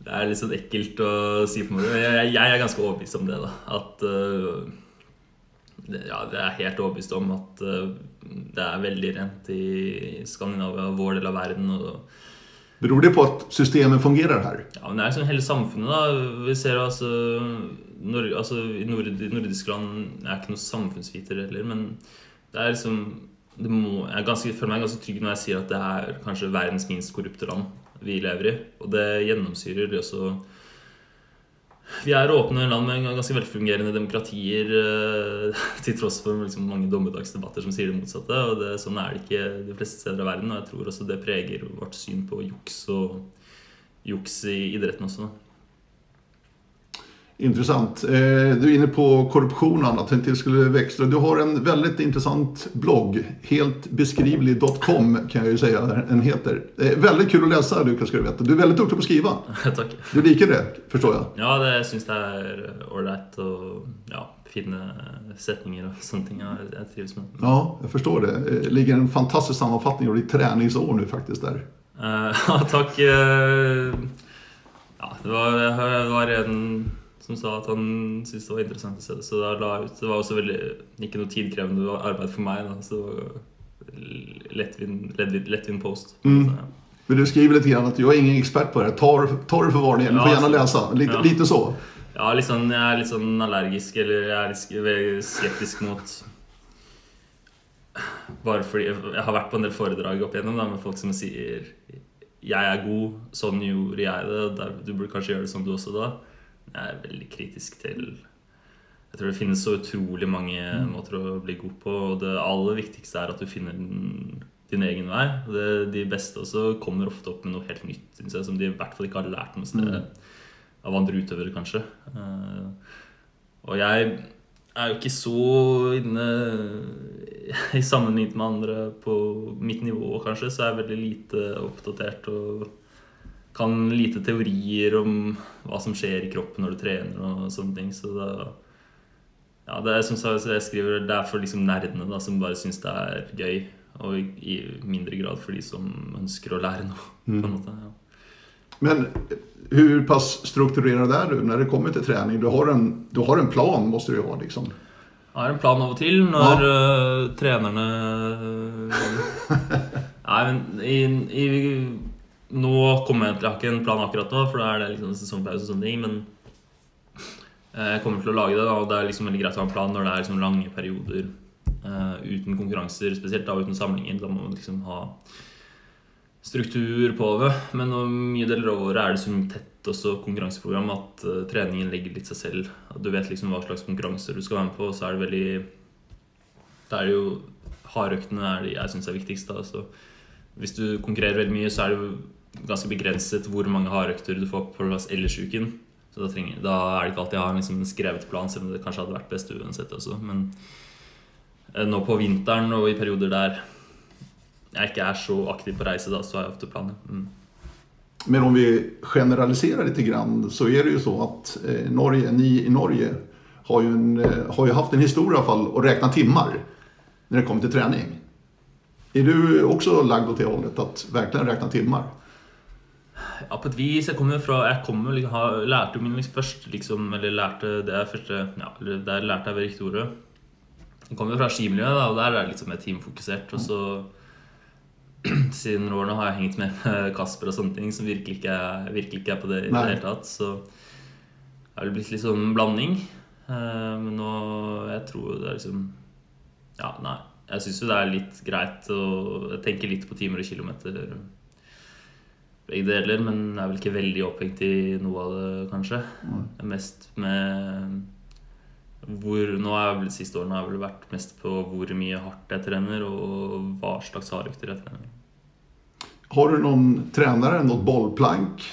Det er litt sånn ekkelt å si på meg. Jeg, jeg er ganske overbevist om det, da. At uh, det, Ja, Jeg er helt overbevist om at uh, det er veldig rent i Skandinavia, vår del av verden. og Beror det på at systemet fungerer her? Ja, men det er liksom hele samfunnet, da. Vi ser altså, Nor altså I nord nordiske land er ikke noen samfunnsviter heller, men det er liksom det må, Jeg er ganske, føler meg ganske trygg når jeg sier at det er kanskje verdens minst korrupte land vi lever i. Og det gjennomsyrer også Vi er åpne land med ganske velfungerende demokratier eh, til tross for liksom mange dommedagsdebatter som sier det motsatte. Og det, sånn er det ikke de fleste steder av verden. Og jeg tror også det preger vårt syn på juks og juks i idretten også. Intressant. Eh, Du är inne på korruption och annat. Tänkte jag skulle växla. Du har en väldigt intressant blogg. Heltbeskrivlig.com kan jag ju säga den heter. Veldig Väldigt kul att läsa Lukas ska du veta. Du är väldigt duktig på att skriva. Takk. Du liker det, förstår jag. Ja, det jeg syns det er ålreit å ja, finne setninger og sånne ting. Jeg trives med. Ja, jag förstår det. Det ligger en fantastisk sammanfattning av ditt träningsår nu faktiskt där. Eh, Ja, takk. eh, Ja, det var, det var en som sa at han syntes det var interessant å se det, så da la jeg ut. Det var også veldig ikke noe tidkrevende arbeid for meg, da, så lettvint, lettvint, lettvint post. Mm. Så, ja. Men du skriver litt grann at du er ingen ekspert på det tar du det det är. Du får gjerne lese. Litt. Lite, ja. lite så. Ja, litt sånn, jeg er litt sånn allergisk, eller jeg er litt veldig skeptisk mot Bare fordi jeg har vært på en del foredrag opp igjennom da, med folk som sier 'Jeg er god, sånn gjorde jeg det', du burde kanskje gjøre det som du også da. Jeg er veldig kritisk til Jeg tror det finnes så utrolig mange måter å bli god på, og det aller viktigste er at du finner din, din egen vei. Det, de beste også kommer ofte opp med noe helt nytt, synes jeg, som de i hvert fall ikke har lært noe sted av andre utøvere, kanskje. Eh, og jeg er jo ikke så inne i sammenlignet med andre på mitt nivå, kanskje, så jeg er veldig lite oppdatert og kan lite teorier om hva som skjer i kroppen når du trener og sånne ting. Så det, ja, det er som jeg skriver, det er for liksom nerdene da, som bare syns det er gøy. Og i mindre grad for de som ønsker å lære noe. på en måte, ja. Men hur pass strukturerad er du når det kommer til trening? Du har en, du har en plan måste du ha liksom. Jeg har en plan av og til når øh, trenerne Nei, men i, i, Nå kommer jeg til Jeg har ikke en plan akkurat nå, for da er det liksom sesongpause og sånne ting. Men eh, jeg kommer til å lage det, da, og det er liksom veldig greit å ha en plan når det er liksom lange perioder uh, uten konkurranser, spesielt da uten samlinger. Da må man liksom ha struktur på det. Men mye deler av året er det så tett også konkurranseprogram at uh, treningen legger litt seg selv. At du vet liksom hva slags konkurranser du skal være med på, og så er det veldig Da er det jo Hardøktene er det jeg syns er viktigst. da, så Hvis du konkurrerer veldig mye, så er det jo ganske begrenset hvor mange hardøkter du får på plass ellers i uken. Så da, trenger, da er det ikke alltid jeg har liksom en skrevet plan, selv om det kanskje hadde vært best uansett også. Men eh, nå på vinteren og i perioder der jeg ikke er så aktiv på reise, da, så har jeg ofte planer. Mm. Men om vi generaliserer litt, så er det jo så att eh, Norge, ni i Norge har jo, en, eh, har jo haft en historie fall å regne timer når det kommer til trening. Er du også lagd åt det hållet, at verkligen regne timmar? Ja, på et vis. Jeg kommer jo fra Jeg kommer, liksom, har, lærte jo min liksom, først liksom, Eller lærte det er første Ja, der lærte jeg ved ordet. Jeg kommer jo fra skimiljøet, da, og der er det sånn mer teamfokusert. Og så siden årene har jeg hengt med Kasper og sånne ting som virkelig ikke er, virkelig ikke er på det i det hele tatt. Så det har blitt litt sånn blanding. Eh, Men nå Jeg tror det er liksom Ja, nei. Jeg syns jo det er litt greit å tenke litt på timer og kilometer begge deler, men er vel ikke veldig opphengt i noe av det, kanskje. Mm. Mest med hvor, Nå har jeg siste årene har jeg vel vært mest på hvor mye hardt jeg trener, og hva slags hardøkter jeg trener. Har du noen trenere, noe bollplank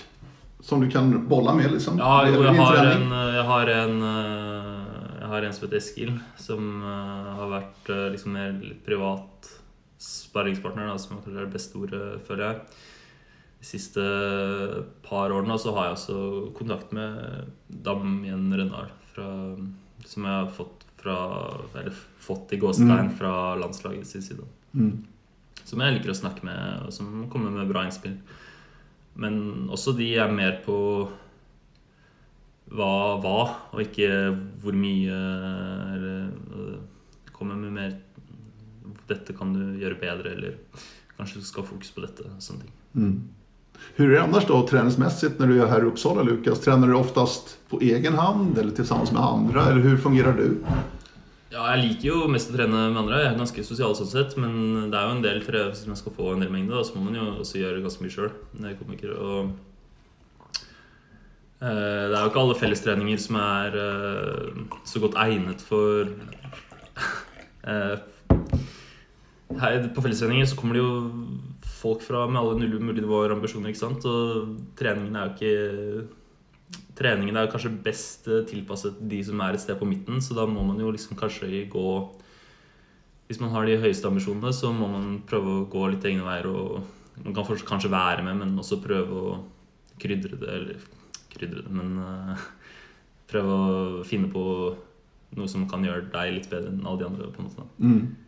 som du kan bolle med liksom? Ja, jo, jeg har en, jeg har en eh, Jeg har en som heter Eskil, som eh, har vært eh, liksom mer privat sparringspartner, da, som er det beste ordet, føler jeg. De siste par årene så har jeg også kontakt med Damien Rønnahl, som jeg har fått fra fått i gåstein Mm. fra landslaget sin side. Mm. Som jeg liker å snakke med, og som kommer med bra innspill. Men også de er mer på hva, hva og ikke hvor mye. Eller øh, kommer med mer Dette kan du gjøre bedre, eller kanskje du skal ha fokus på dette. Sånne ting. Mm. Hur är det annars då träningsmässigt när du är här i Uppsala Lukas? Tränar du oftast på egen hand eller tillsammans med andra? Eller hur fungerar du? Ja, jeg liker jo mest å trene med andre. Jeg er ganske sosial sånn sett, men det er jo en del tre, hvis man skal få en del mengde, så må man jo også gjøre ganske mye sjøl. det er jo ikke alle fellestreninger som er eh, så godt egnet for eh, På fellestreninger så kommer det jo folk fra med alle mulige nivåer og ambisjoner, ikke sant. Og treningen er jo ikke treningen er jo kanskje best tilpasset de som er et sted på midten, så da må man jo liksom kanskje gå Hvis man har de høyeste ambisjonene, så må man prøve å gå litt egne veier. og Man kan kanskje være med, men også prøve å krydre det. Eller krydre det, men uh, prøve å finne på noe som kan gjøre deg litt bedre enn alle de andre. på en måte. Mm.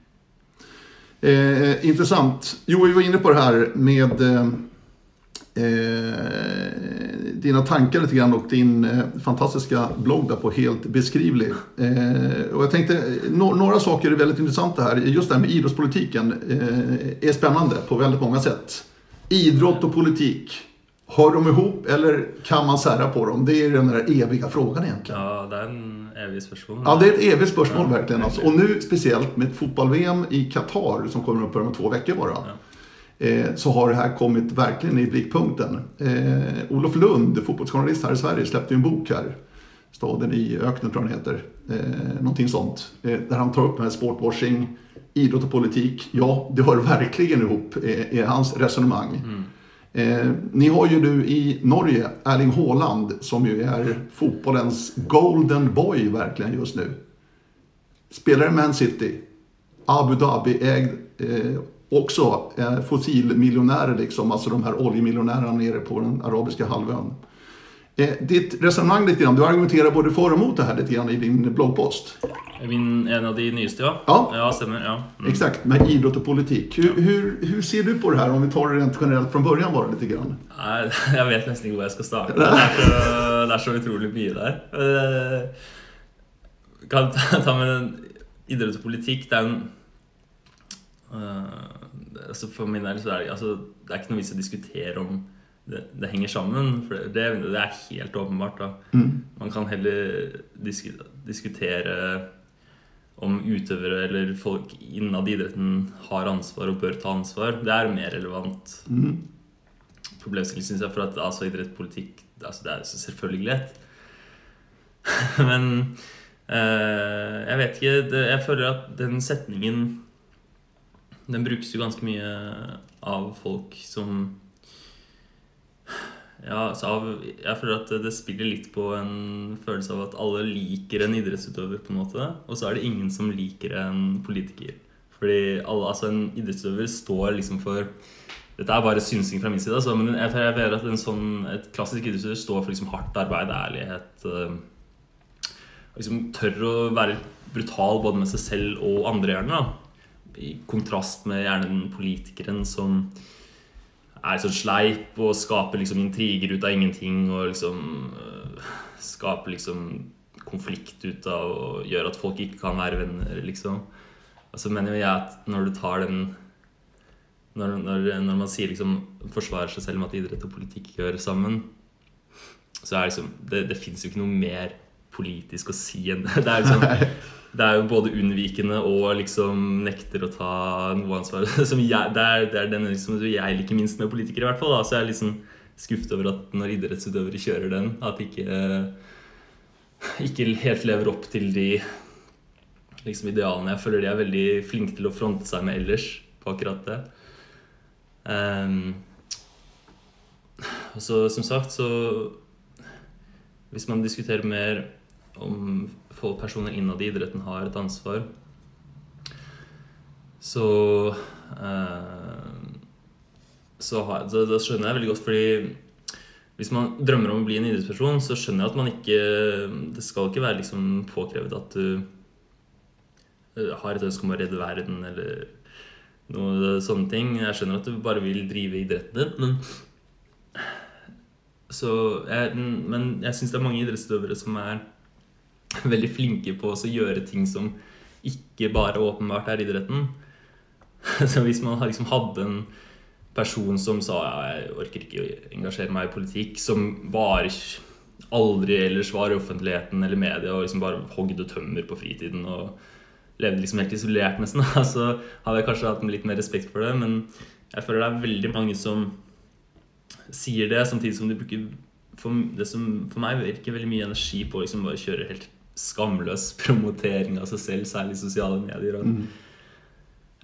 Eh, intressant. Jo, vi var inne på det här med eh, dina tankar lite grann och din eh, fantastiska blogg där på Helt beskrivlig. Eh, och jag tänkte, no några saker är väldigt intressanta här. Just det här med idrottspolitiken eh, är spännande på väldigt många sätt. Idrott och politik, hör de ihop eller kan man sära på dem? Det är den där eviga frågan egentligen. Ja, det er en evig spørsmål. Ja, det är ett evigt spörsmål Ja, verkligen. Alltså. Och nu speciellt med fotboll-VM i Qatar som kommer upp om två veckor bara. Eh, så har det här kommit verkligen i blickpunkten. Eh, Olof Lund, fotbollsjournalist här i Sverige, släppte ju en bok här. Staden i öknen tror jag den heter. Eh, någonting sånt. Eh, där han tar upp med sportwashing, idrott och politik. Ja, det hör verkligen ihop eh, i hans resonemang. Eh, ni har ju nu i Norge Erling Haaland som ju är fotbollens golden boy verkligen just nu. Spelar i Man City. Abu Dhabi-ägd. Eh, också eh, fossilmiljonärer liksom, alltså de här oljemiljonärerna nere på den arabiska halvön. Eh, ditt resonemang lite grann, du argumenterer både for og mot det her litt grann i din bloggpost. Min, en av de nyeste, ja. Ja. ja stemmer. ja. Mm. Exakt, med idrott og politikk. Hur, hur, hur ser du på det her, om vi tar det rent generelt fra början bare litt? grann? Nei, jeg vet nesten ikke hvor jeg skal starte. Det er så, det er så utrolig mye der. Eh, Kan ta, med den idrett og politikk. Det er en uh, altså For min del så er det, altså, det er ikke noe vits å diskutere om det, det henger sammen. For det, det er helt åpenbart. da. Man kan heller disku, diskutere om utøvere eller folk innad idretten har ansvar og bør ta ansvar. Det er mer relevant problemstilling, syns jeg. For at altså, idrettspolitikk altså, det er selvfølgelig lett. Men eh, jeg vet ikke det, Jeg føler at den setningen Den brukes jo ganske mye av folk som ja, av, jeg føler at det spiller litt på en følelse av at alle liker en idrettsutøver, på en måte. Og så er det ingen som liker en politiker. Fordi alle, altså en idrettsutøver står liksom for Dette er bare synsing fra min side, altså, men jeg, mener at sånn, et klassisk idrettsutøver står for liksom hardt arbeid, ærlighet og liksom Tør å være brutal både med seg selv og andre, gjerne. da. I kontrast med gjerne den politikeren som er sånn sleip og skaper liksom intriger ut av ingenting og liksom øh, skaper liksom konflikt ut av og gjør at folk ikke kan være venner, liksom. Og så mener jo jeg at når du tar den når, når, når man sier liksom forsvarer seg selv med at idrett og politikk hører sammen, så er liksom Det, det fins jo ikke noe mer politisk å si en det. Er liksom det er jo både unnvikende og liksom nekter å ta noe ansvar. Som jeg, det, er, det er den liksom, jeg liker minst med politikere, i hvert fall. Da. Så jeg er litt sånn skuffet over at når idrettsutøvere kjører den, at de ikke, ikke helt lever opp til de liksom, idealene jeg føler de er veldig flinke til å fronte seg med ellers på akkurat det. Um, og så som sagt, så Hvis man diskuterer mer om få personer innad i idretten har et ansvar, så eh, så, har, så da skjønner jeg veldig godt, fordi hvis man drømmer om å bli en idrettsperson, så skjønner jeg at man ikke Det skal ikke være liksom påkrevet at du eh, har et ønske om å redde verden eller noe sånne ting. Jeg skjønner at du bare vil drive idretten din, men så jeg, Men jeg syns det er mange idrettsutøvere som er veldig flinke på å gjøre ting som ikke bare åpenbart er idretten. Så hvis man liksom hadde en person som sa ja, jeg orker ikke å engasjere meg i politikk, som var aldri ellers var i offentligheten eller media og liksom bare hogde tømmer på fritiden og levde liksom helt isolert, nesten, så hadde jeg kanskje hatt litt mer respekt for det. Men jeg føler det er veldig mange som sier det, samtidig som de bruker for, det som for meg virker veldig mye energi på liksom bare kjøre helt skamløs promotering av seg selv, særlig i sosiale medier. Mm.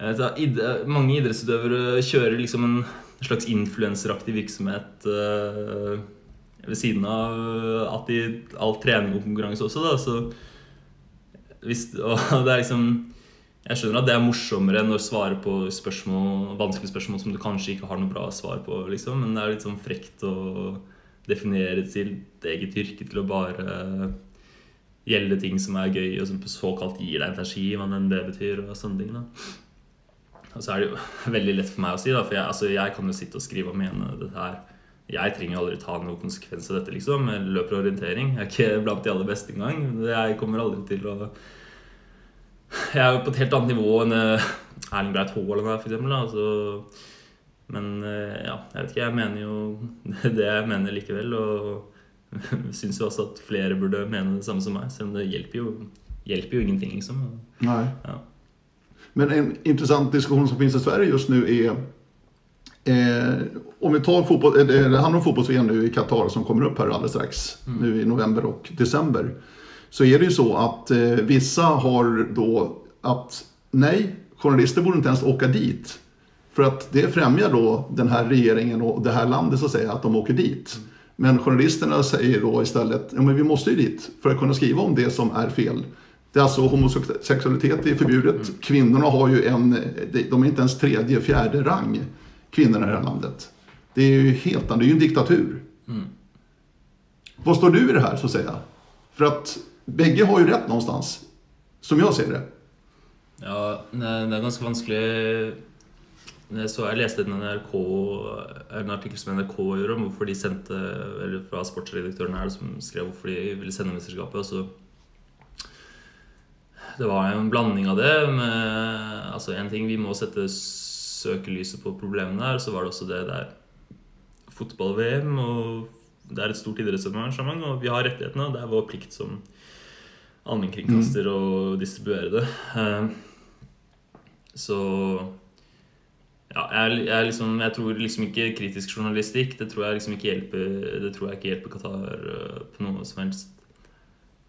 vet, mange idrettsutøvere kjører liksom en slags influenseraktig virksomhet uh, ved siden av at de, all trening og konkurranse også. Da, så hvis, og det er liksom jeg skjønner at det er morsommere enn å svare på spørsmål, vanskelige spørsmål som du kanskje ikke har noe bra svar på. Liksom. Men det er litt sånn frekt å definere sitt eget yrke til å bare gjelde ting som er gøy, og som såkalt gir deg energi, hva enn det betyr. Og sånne ting da. Og så er det jo veldig lett for meg å si, da, for jeg, altså, jeg kan jo sitte og skrive og mene dette her. Jeg trenger aldri ta noen konsekvens av dette, liksom. Jeg løper orientering. Jeg er ikke blant de aller beste engang. Jeg kommer aldri til å Jeg er jo på et helt annet nivå enn eh, Erling Breit Haaland er, for eksempel. Altså, men eh, ja, jeg vet ikke. Jeg mener jo det jeg mener likevel. Og syns jo også at flere burde mene det samme som meg. Selv om det hjelper jo, hjelper jo ingenting, liksom. Nei. Ja. Men en intressant diskussion som finns i Sverige just nu är eh, om vi tar fotboll, eh, det handlar om fotbolls-VM nu i Qatar som kommer upp här alldeles strax, mm. nu i november och december. Så är det ju så att eh, vissa har då att nej, journalister borde inte ens åka dit. För att det främjar då den här regeringen och det här landet så att säga, att de åker dit. Mm. Men journalisterna säger då istället, ja men vi måste ju dit för att kunna skriva om det som är fel. Det är alltså homosexualitet är förbjudet. Mm. Kvinnorna har ju en, de är inte ens tredje, fjärde rang, kvinnorna i det här landet. Det är ju helt det är ju en diktatur. Mm. Vad står du i det här så att säga? För att bägge har ju rätt någonstans, som jag ser det. Ja, det är ganska vanskelig så jeg leste en, NRK, en artikkel som NRK gjorde om hvorfor de sendte Eller fra sportsredaktøren her som skrev hvorfor de ville sende mesterskapet. Så det var en blanding av det. Med, altså en ting Vi må sette søkelyset på problemene her. Så var det også det der fotball-VM. og Det er et stort idrettsarrangement, og vi har rettighetene. Og det er vår plikt som allmennkringkaster mm. å distribuere det. Eh, så ja, jeg, jeg, liksom, jeg, tror liksom ikke kritisk journalistikk Det tror jeg liksom ikke hjelper Det tror jeg ikke hjelper Qatar uh, på noen som helst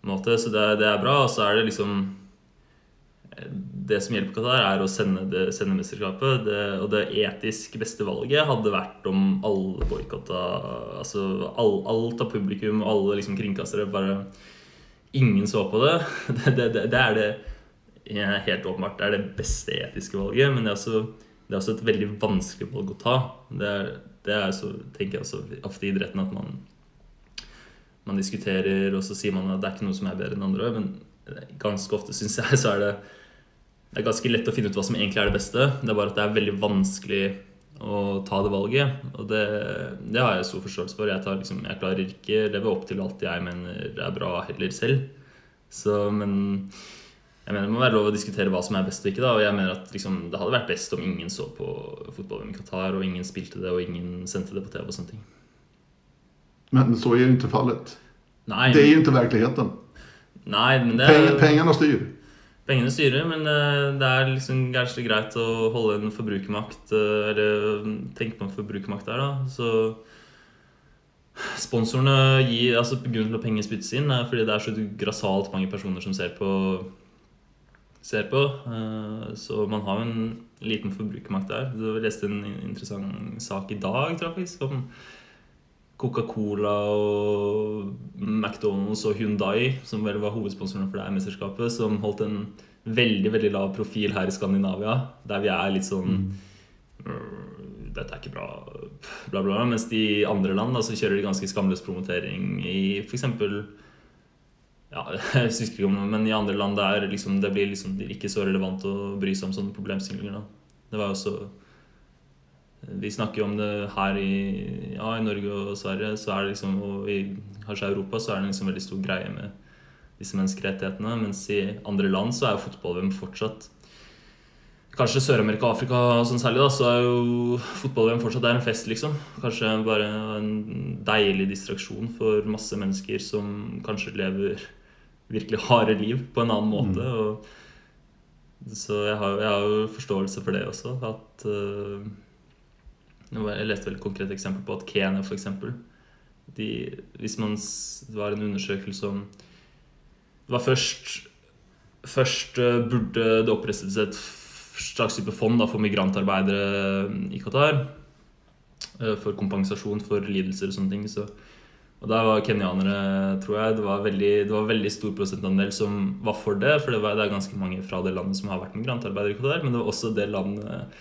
måte. Så det, det er bra. Og så er det liksom Det som hjelper Qatar, er å sende, det, sende mesterskapet. Det, og det etisk beste valget hadde vært om alle boikotta Altså all, alt av publikum, alle liksom kringkastere bare Ingen så på det. Det, er det helt åpenbart det er det beste etiske valget. Men det er også det er også et veldig vanskelig valg å ta. Det er, det er så, tenker jeg også ofte i idretten at man, man diskuterer, og så sier man at det er ikke noe som er bedre enn andre. Men ganske ofte syns jeg så er det det er ganske lett å finne ut hva som egentlig er det beste. Det er bare at det er veldig vanskelig å ta det valget. Og det, det har jeg stor forståelse for. Jeg, liksom, jeg klarer ikke leve opp til alt jeg mener er bra heller selv. Så, men jeg mener Det må være lov å diskutere hva som er best og ikke. da, og jeg mener at liksom, Det hadde vært best om ingen så på fotball i Qatar, og ingen spilte det, og ingen sendte det på TV. og sånne ting. Men så er jo ikke fallet. Nei, det er jo ikke virkeligheten. Nei, men det er... Pengene styrer. Pengene styrer, men eh, det er liksom ganske greit å holde en forbrukermakt eh, Eller tenke på en forbrukermakt der, da. Så sponsorene gir altså Grunnen til at penger spyttes inn, er fordi det er så grassat mange personer som ser på ser på. Eh, så man har jo en liten forbrukermakt der. Du leste en interessant sak i dag tror jeg faktisk, om Coca-Cola og McDonald's og Hyundai, som vel var hovedsponsorene for det her mesterskapet, som holdt en veldig veldig lav profil her i Skandinavia, der vi er litt sånn mm. dette er ikke bra, bla, bla, bla. Mens de andre land da, så kjører de ganske skamløs promotering i f.eks. Ja, jeg husker ikke om men i andre land der liksom, det blir liksom ikke så relevant å bry seg om sånne problemstillinger. da. Det var jo også Vi snakker jo om det her i, ja, i Norge og Sverige, så er det liksom, og i kanskje Europa så er det liksom veldig stor greie med disse menneskerettighetene. Mens i andre land så er jo fotball-VM fortsatt Kanskje Sør-Amerika og Afrika sånn særlig, da, så er jo fotball-VM fortsatt det er en fest, liksom. Kanskje bare en deilig distraksjon for masse mennesker som kanskje lever virkelig harde liv på en annen måte. Mm. Og, så jeg har, jeg har, jo forståelse for det også. At uh, Jeg leste vel et konkret eksempel på at Kenya, eksempel de, Hvis man Det var en undersøkelse om Det var først Først uh, burde det opprettes et slags type fond da, for migrantarbeidere i Qatar. Uh, for kompensasjon for lidelser og sånne ting. Så og der var kenyanere, tror jeg. Det var veldig, det var veldig stor prosentandel som var for det. For det, var, det er ganske mange fra det landet som har vært migrantarbeidere. Men det var også det landet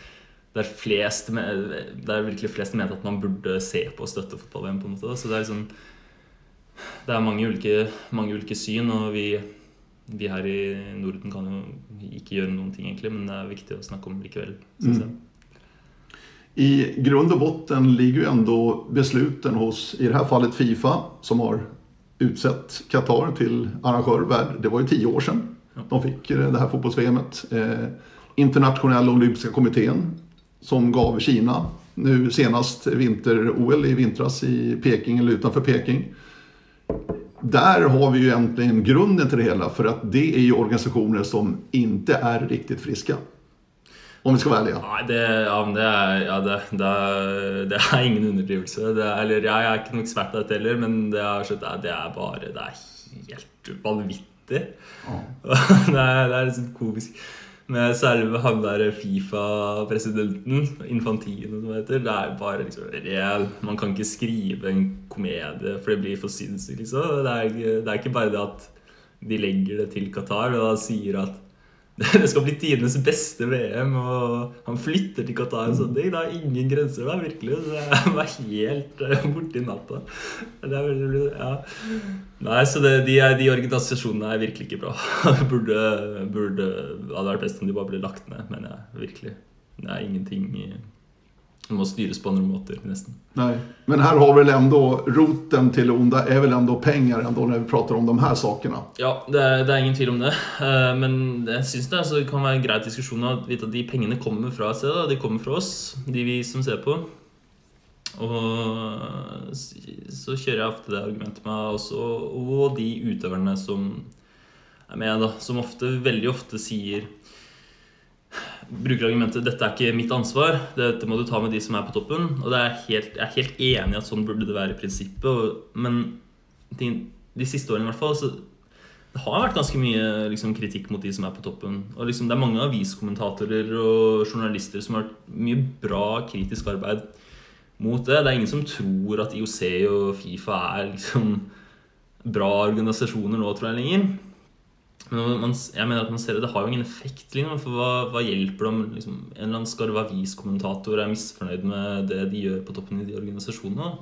der, flest, der virkelig flest mente at man burde se på og støtte fotball-VM. på en måte. Så det er, liksom, det er mange, ulike, mange ulike syn, og vi, vi, her i Norden kan jo ikke gjøre noen ting, egentlig. Men det er viktig å snakke om likevel, syns jeg. Mm. I grund och botten ligger ju ändå besluten hos, i det här fallet Fifa, som har utsett Qatar till arrangör. Det var ju tio år sedan de fick det här fotbolls-VMet. Eh, internationella olympiska kommittén som gav Kina nu senast vinter-OL i vintras i Peking eller utanför Peking. Där har vi ju egentligen grunden till det hela för att det är ju organisationer som inte är riktigt friska. Om vi skal være ærlige. Nei, det, ja, det, er, ja, det, det, er, det, ingen underdrivelse. eller, ja, jeg er ikke noen ekspert på dette heller, men det er, det er bare Det er helt vanvittig. Oh. det, er, det er liksom komisk. Med særlig med han der Fifa-presidenten, Infantino, som heter. Det er bare liksom real. Man kan ikke skrive en komedie, for det blir for sinnssykt, liksom. Det er, det er ikke bare det at de legger det til Qatar og da sier at det skal bli tidenes beste VM, og han flytter til Qatar og sånne ting. Det er ingen grenser der, virkelig. Det var helt borte i natta. Veldig, ja. Nei, så det, de, de, organisasjonene er virkelig ikke bra. burde, burde, hadde vært best om de bare ble lagt ned, mener jeg. Virkelig. Det er ingenting det må styres på andre måter, nesten. Nej, men her har vel ändå roten til det onda er vel ändå penger ändå når vi prater om de her sakene? Ja, det er, det er ingen tvil om det. Eh, men jeg syns det, altså, det kan være en grei diskusjon å vite at de pengene kommer fra et sted. De kommer fra oss, de vi som ser på. Og så kjører jeg ofte det argumentet med også, og de utøverne som er med, da, som ofte, veldig ofte sier bruker argumentet 'dette er ikke mitt ansvar', dette må du ta med de som er på toppen. Og er helt, jeg er helt enig i at sånn burde det være i prinsippet. Men de, de siste årene i hvert fall så det har vært ganske mye liksom, kritikk mot de som er på toppen. Og liksom, Det er mange aviskommentatorer og journalister som har hatt mye bra kritisk arbeid mot det. Det er ingen som tror at IOC og Fifa er liksom bra organisasjoner nå, tror jeg lenger. Men man, jeg mener at man ser det, det har jo ingen effekt. Liksom, for hva, hva hjelper det om liksom, en eller annen skarv aviskommentator er misfornøyd med det de gjør på toppen i de organisasjonene?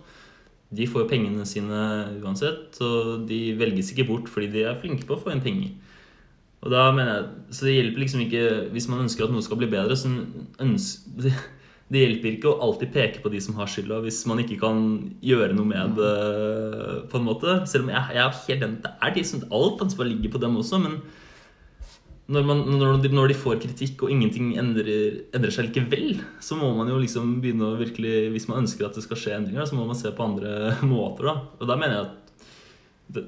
De får jo pengene sine uansett, og de velges ikke bort fordi de er flinke på å få inn penger. Og da mener jeg, Så det hjelper liksom ikke Hvis man ønsker at noe skal bli bedre, så ønsker, det hjelper ikke å alltid peke på de som har skylda, hvis man ikke kan gjøre noe med det. på en måte. Selv om jeg, jeg er helt enig, det er de som, alt ansvar ligger på dem også. Men når, man, når, de, når de, får kritikk og ingenting endrer, endrer, seg likevel, så må man jo liksom begynne å virkelig Hvis man ønsker at det skal skje endringer, så må man se på andre måter. da. Og da mener jeg at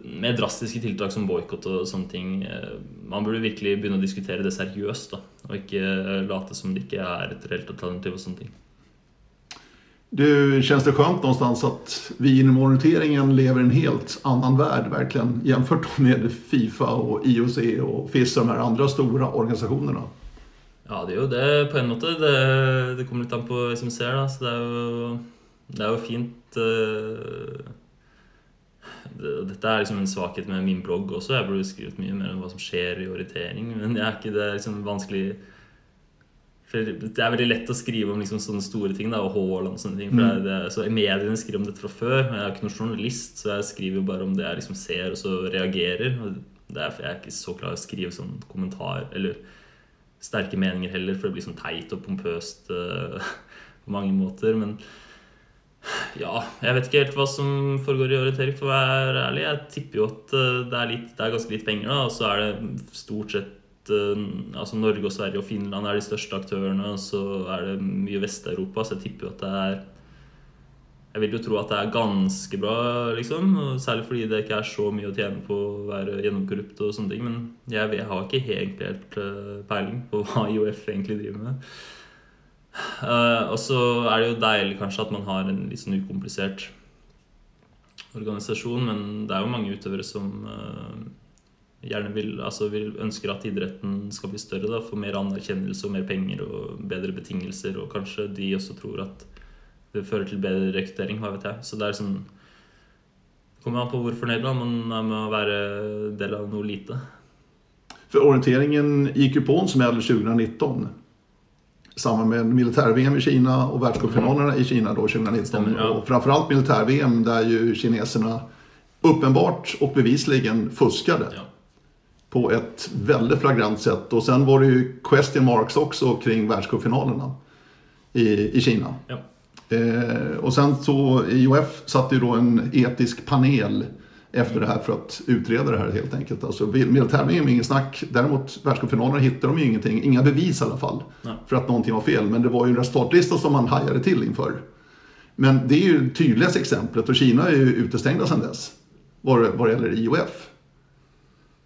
med drastiske tiltak som boikott og sånne ting eh, Man burde virkelig begynne å diskutere det seriøst, da, og ikke late som det ikke er et reelt alternativ. og sånne ting. Du, känns det skönt någonstans att vi inom orienteringen lever i en helt annen värld verkligen jämfört med Fifa og IOC og FIS og de her andre store organisasjonene? Ja, det er jo det på en måte. Det, det kommer litt an på hvem som ser, da. Så det er jo, det er jo fint. Uh dette er liksom en svakhet med min blogg også. Jeg burde skrevet mye mer om hva som skjer i orientering. Men det er ikke det er liksom vanskelig For det er veldig lett å skrive om liksom sånne store ting. Da, og Haaland og sånne ting. For Mm. det, er- det, så Mediene skriver om dette fra før. Jeg er ikke noen journalist, så jeg skriver bare om det jeg liksom ser og så reagerer. Og derfor er jeg er ikke så klar å skrive sånn kommentar eller sterke meninger heller, for det blir sånn teit og pompøst uh, på mange måter. Men ja, jeg vet ikke helt hva som foregår i orientering, for å være ærlig. Jeg tipper jo at eh, det er, litt, det er ganske litt penger, da. Og så er det stort sett eh, Altså Norge og Sverige og Finland er de største aktørene, og så er det mye Vest-Europa, så jeg tipper jo at det er Jeg vil jo tro at det er ganske bra, liksom. Særlig fordi det ikke er så mye å tjene på å være gjennomkorrupt og sånne ting. Men jeg, jeg har ikke helt, helt eh, peiling på hva IOF egentlig driver med. Eh, og så er det jo deilig kanskje at man har en litt sånn ukomplisert organisasjon, men det er jo mange utøvere som uh, gjerne vil, altså vil ønsker at idretten skal bli større, da, få mer anerkjennelse og mer penger og bedre betingelser, og kanskje de også tror at det fører til bedre rekruttering, hva vet jeg. Så det er sånn det kommer an på hvor fornøyd man er med å være del av noe lite. For orienteringen gikk jo på som er 2019. I samband med militär-VM i Kina och världscupfinalerna i Kina då 2019. Stämmer, ja. Och framförallt militär-VM där ju kineserna uppenbart och bevisligen fuskade Ja. på ett väldigt flagrant sätt. Och sen var det ju question marks också kring världscupfinalerna i, i Kina. Ja. Eh, och sen så IOF satte ju då en etisk panel efter det här för att utreda det här helt enkelt. Alltså militär-VM är ingen snack. Däremot världscupfinalerna hittade de ju ingenting, inga bevis i alla fall. Nej. För att någonting var fel. Men det var ju en resultatlista som man hajade till inför. Men det är ju tydligaste exemplet och Kina är ju utestängda sedan dess. Vad det, vad det gäller IOF.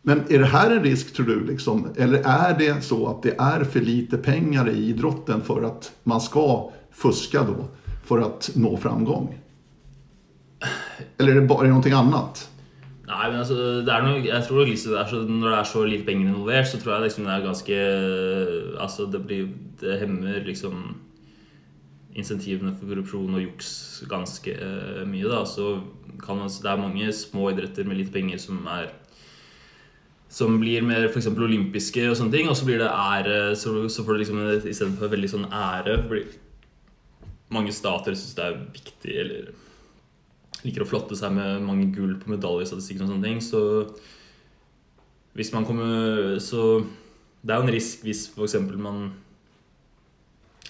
Men är det här en risk tror du? Liksom? Eller är det så att det är för lite pengar i idrotten för att man ska fuska då? För att nå framgång? Eller är det bara är det någonting annat? Nei, men altså, noe, jeg tror liksom det så, Når det er så lite penger involvert, så tror jeg liksom det er ganske Altså, det blir Det hemmer liksom insentivene for korrupsjon og juks ganske uh, mye, da. Så kan man, det er mange små idretter med lite penger som er som blir mer f.eks. olympiske og sånne ting, og så blir det ære Så, så får du liksom istedenfor veldig sånn ære fordi Mange stater syns det er viktig, eller liker å flotte seg med mange gull på medaljestatistikken og sånne ting, så hvis man kommer Så det er jo en risk hvis f.eks. man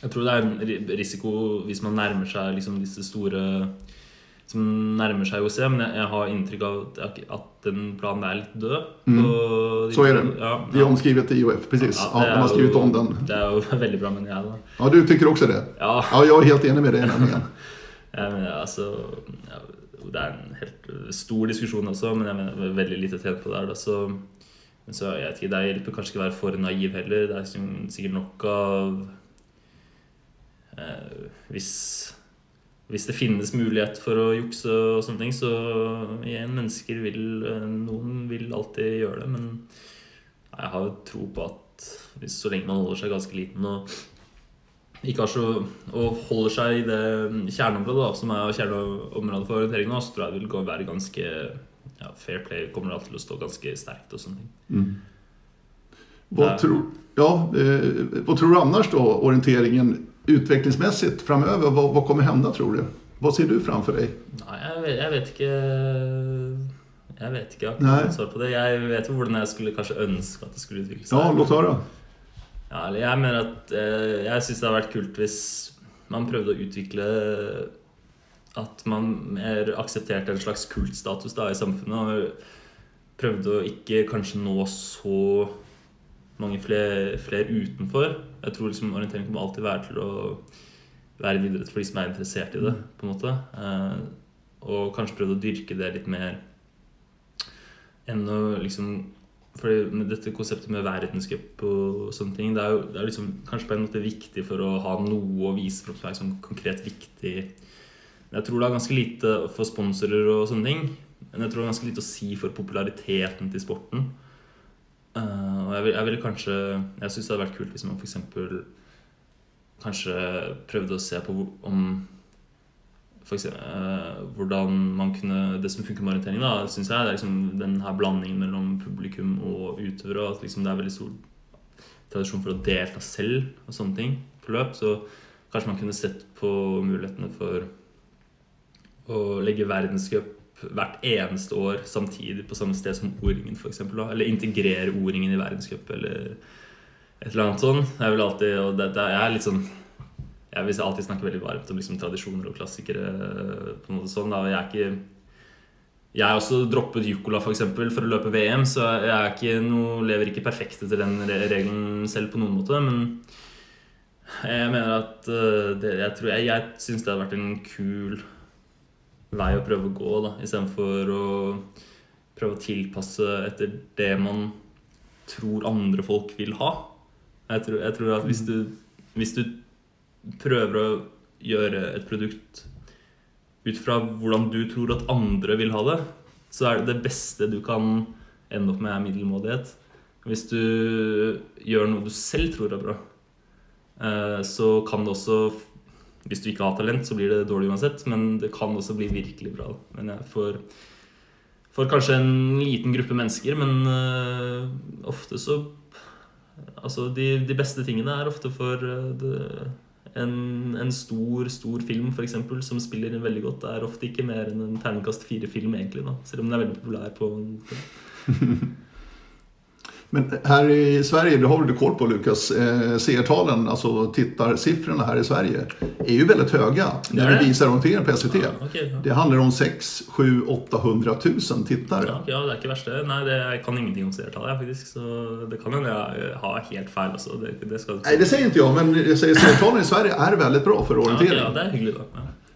Jeg tror det er en risiko hvis man nærmer seg liksom disse store som nærmer seg OC, men jeg, jeg har inntrykk av at, at den planen er litt død. Mm. de- Så er det. Ja, har är omskrivet i IOF, presis. Ja, det de er har om den. Det er jo veldig bra, mener jeg. da Ja, du tykker også det? Ja, Ja, jeg er helt enig med deg. ja, men altså, ja, det er en helt stor diskusjon også, men jeg mener veldig lite tjent på det her. Så, så jeg vet ikke, det hjelper kanskje ikke å være for naiv heller. Det er sikkert nok av eh, hvis, hvis det finnes mulighet for å jukse og sånne ting, så igjen, mennesker vil eh, Noen vil alltid gjøre det, men jeg har jo tro på at hvis, så lenge man holder seg ganske liten og ikke har så, og holder seg i det kjerneområdet, da, som er kjerneområdet for orientering nå, så tror jeg det vil gå- være ganske ja, Fair play kommer alltid til å stå ganske sterkt og sånne ting. Hva Nej. tror, ja, eh, hva, tror du annars da, orienteringen utviklingsmessig framover? Hva, hva, kommer hende, tror du? Hva ser du framfor deg? Nei, jeg vet, jeg vet ikke Jeg vet ikke. Jeg har ikke svar på det. Jeg vet jo hvordan jeg skulle kanskje ønske at det skulle utvikle seg. Ja, låt höra. Ja, eller jeg mener at eh, Jeg syns det hadde vært kult hvis man prøvde å utvikle At man mer aksepterte en slags kultstatus da i samfunnet. Og prøvde å ikke kanskje nå så mange flere, flere utenfor. Jeg tror liksom orientering kommer alltid være til å være en idrett for de som er interessert i det. på en måte eh, Og kanskje prøvde å dyrke det litt mer enn å liksom fordi dette konseptet med verdenscup og sånne ting, det er jo det er liksom kanskje på en måte viktig for å ha noe å vise for som er sånn konkret viktig. Jeg tror det er ganske lite for sponsorer og sånne ting. Men jeg tror det er ganske lite å si for populariteten til sporten. Uh, og jeg ville vil kanskje Jeg syns det hadde vært kult hvis man f.eks. kanskje prøvde å se på om eksempel, uh, hvordan man kunne Det som funker med orientering, da, syns jeg, det er liksom den blandingen mellom publikum og utøvere. At liksom det er veldig stor tradisjon for å delta selv og sånne ting på løp. Så kanskje man kunne sett på mulighetene for å legge verdenscup hvert eneste år samtidig på samme sted som O-ringen, f.eks. Eller integrere O-ringen i verdenscup, eller et eller annet sånt. Jeg alltid, det, det er litt sånn Jeg vil alltid snakke veldig varmt om liksom, tradisjoner og klassikere. på en måte sånn, da, jeg er ikke jeg har også droppet Jukola for, eksempel, for å løpe VM, så jeg ikke noe, lever ikke perfekt etter den regelen selv på noen måte. Men jeg mener at det, jeg, tror, jeg, jeg syns det hadde vært en kul vei å prøve å gå, da, istedenfor å prøve å tilpasse etter det man tror andre folk vil ha. Jeg tror, jeg tror at hvis du, hvis du prøver å gjøre et produkt ut fra hvordan du tror at andre vil ha det, så er det det beste du kan ende opp med, er middelmådighet. Hvis du gjør noe du selv tror er bra, eh, så kan det også Hvis du ikke har talent, så blir det dårlig uansett, men det kan også bli virkelig bra. Men for, for kanskje en liten gruppe mennesker, men uh, ofte så Altså, de, de, beste tingene er ofte for uh, det, en, en, stor stor film for eksempel, som spiller veldig godt, er ofte ikke mer enn en terningkast fire-film, egentlig. da, Selv om den er veldig populær på Men her i Sverige, det har du koll på Lukas, eh, seertalen, alltså tittarsiffrorna här i Sverige är ju väldigt höga när du visar orientering på SVT. Ja, okay, ja. Det handlar om 6, 7, 800 000 tittare. Ja, ja, det er ikke värst det. Nei, det, jeg kan ingenting om seertallet faktisk, så det kan hende jeg har helt feil. Altså. Det, det ska... Nej, det säger inte jag, men jag säger seertalen i Sverige är väldigt bra för orientering. Ja, okay, ja, det är hyggligt.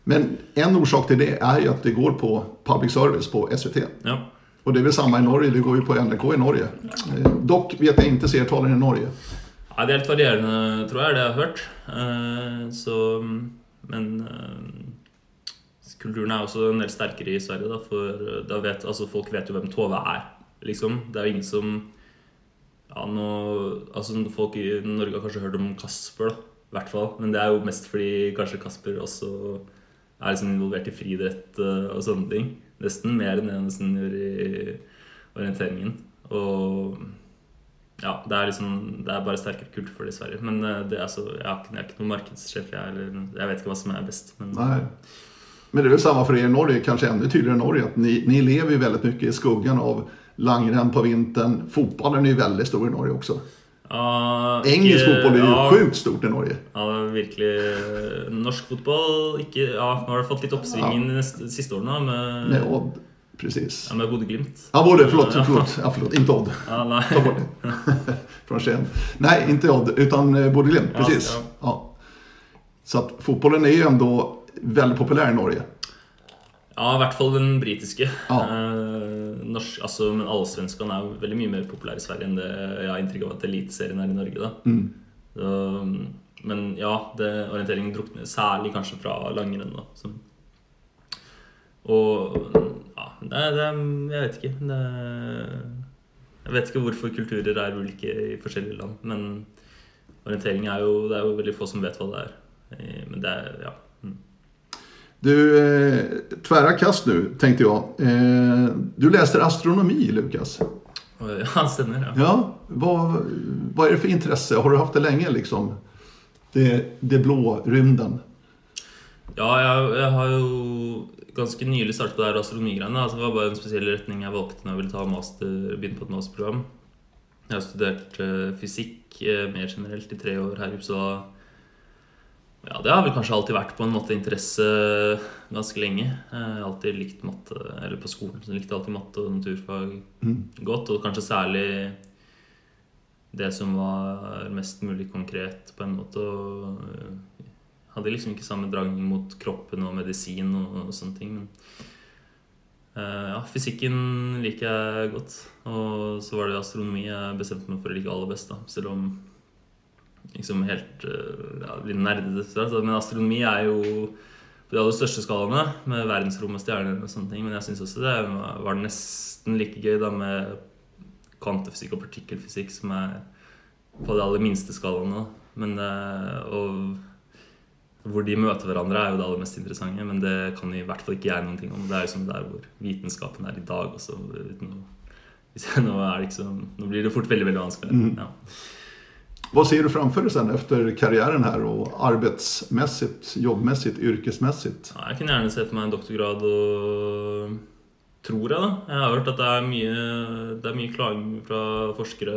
Men en orsak till det är ju att det går på public service på SVT. Ja. Och det är väl samma i Norge, det går ju på NRK i Norge. Eh, dock vet jag inte seertalen i Norge. Ja, det er litt varierende, tror jeg, det jeg har hørt. Eh, så, men eh, kulturen er også en del sterkere i Sverige, da, for da vet, altså, folk vet jo hvem Tove er, liksom. Det er jo ingen som ja, nå, altså, Folk i Norge har kanskje hørt om Kasper, da, i hvert fall. Men det er jo mest fordi kanskje Kasper også er liksom involvert i friidrett og sånne ting. Nesten mer enn det nesten gjorde i orienteringen. Og ja, det er liksom Det er bare sterkere kultur for det i Sverige. Men eh, det er så, jeg, er jeg er ikke noen markedssjef, jeg, eller jeg vet ikke hva som er best. Men, Nei. Men det er vel samme for dere i Norge, kanskje enda tydeligere i Norge, at ni lever jo veldig mye i skuggen av langrenn på vinteren. Fotballen er jo veldig stor i Norge også. Ja, Engelsk fotball er jo ja, sjukt stort i Norge. Ja, virkelig. Norsk fotball ikke, ja, Nå har det fått litt oppsving ja. de siste årene. Med, med Odd, precis. Ja, med Bodø-Glimt. Ja, både, förlåt, förlåt, ja, förlåt, inte Odd. Ja, nej. Ta bort det. Från Skien. Nej, inte Odd, utan eh, Bodø-Glimt, precis. Ja, ja. Så att fotbollen är ju ändå väldigt populär i Norge. Ja, i hvert fall den britiske. Ja. Eh, norsk, altså, men allsvenskene er jo veldig mye mer populære i Sverige enn det jeg har inntrykk av at eliteserien er i Norge. Mm. Så, men ja, det, orienteringen drukner særlig kanskje fra langrenn. Og ja, det, det, Jeg vet ikke. Det, jeg vet ikke hvorfor kulturer er ulike i forskjellige land. Men orientering er jo, det er jo veldig få som vet hva det er. Men det er, ja du, eh, tvära kast nu tänkte jag. Eh, du läser astronomi Lukas. Ja, stämmer. Ja. ja vad, vad är det för intresse? Har du haft det länge liksom? Det, det blå rymden? Ja, jeg, jeg, har jo ganske nylig startet på det her astronomigreiene. Altså, det var bare en spesiell retning jeg valgte når jeg ville ta master, begynne på et masterprogram. Jeg har studert uh, fysikk uh, mer generelt i tre år her i Uppsala ja, det har vel kanskje alltid vært på en måte interesse ganske lenge. Jeg har alltid likt matte, eller på skolen så likte jeg alltid matte og naturfag mm. godt. Og kanskje særlig det som var mest mulig konkret, på en måte. Og hadde liksom ikke samme drag mot kroppen og medisin og, og sånne ting. Men uh, ja, fysikken liker jeg godt. Og så var det astronomi jeg bestemte meg for å like aller best, da. Selv om liksom helt eh, ja, litt nerdete. Men astronomi er jo på de aller største skalaene, med verdensrom og stjerner og sånne ting. Men jeg syns også det var nesten like gøy da med kvantefysikk og partikkelfysikk, som er på de aller minste skalaene. Men, eh, og hvor de møter hverandre, er jo det aller mest interessante. Men det kan i hvert fall ikke jeg noen ting om. Det er jo som der hvor vitenskapen er i dag også. Nå, nå, er liksom, nå blir det fort veldig veldig vanskelig. Mm. Ja. Vad ser du framför dig sen efter karriären här och arbetsmässigt, jobbmässigt, yrkesmässigt? Ja, jeg kunne gjerne se for meg en doktorgrad og Tror jeg, da. Jeg har hørt at det er mye, det er mye klaging fra forskere.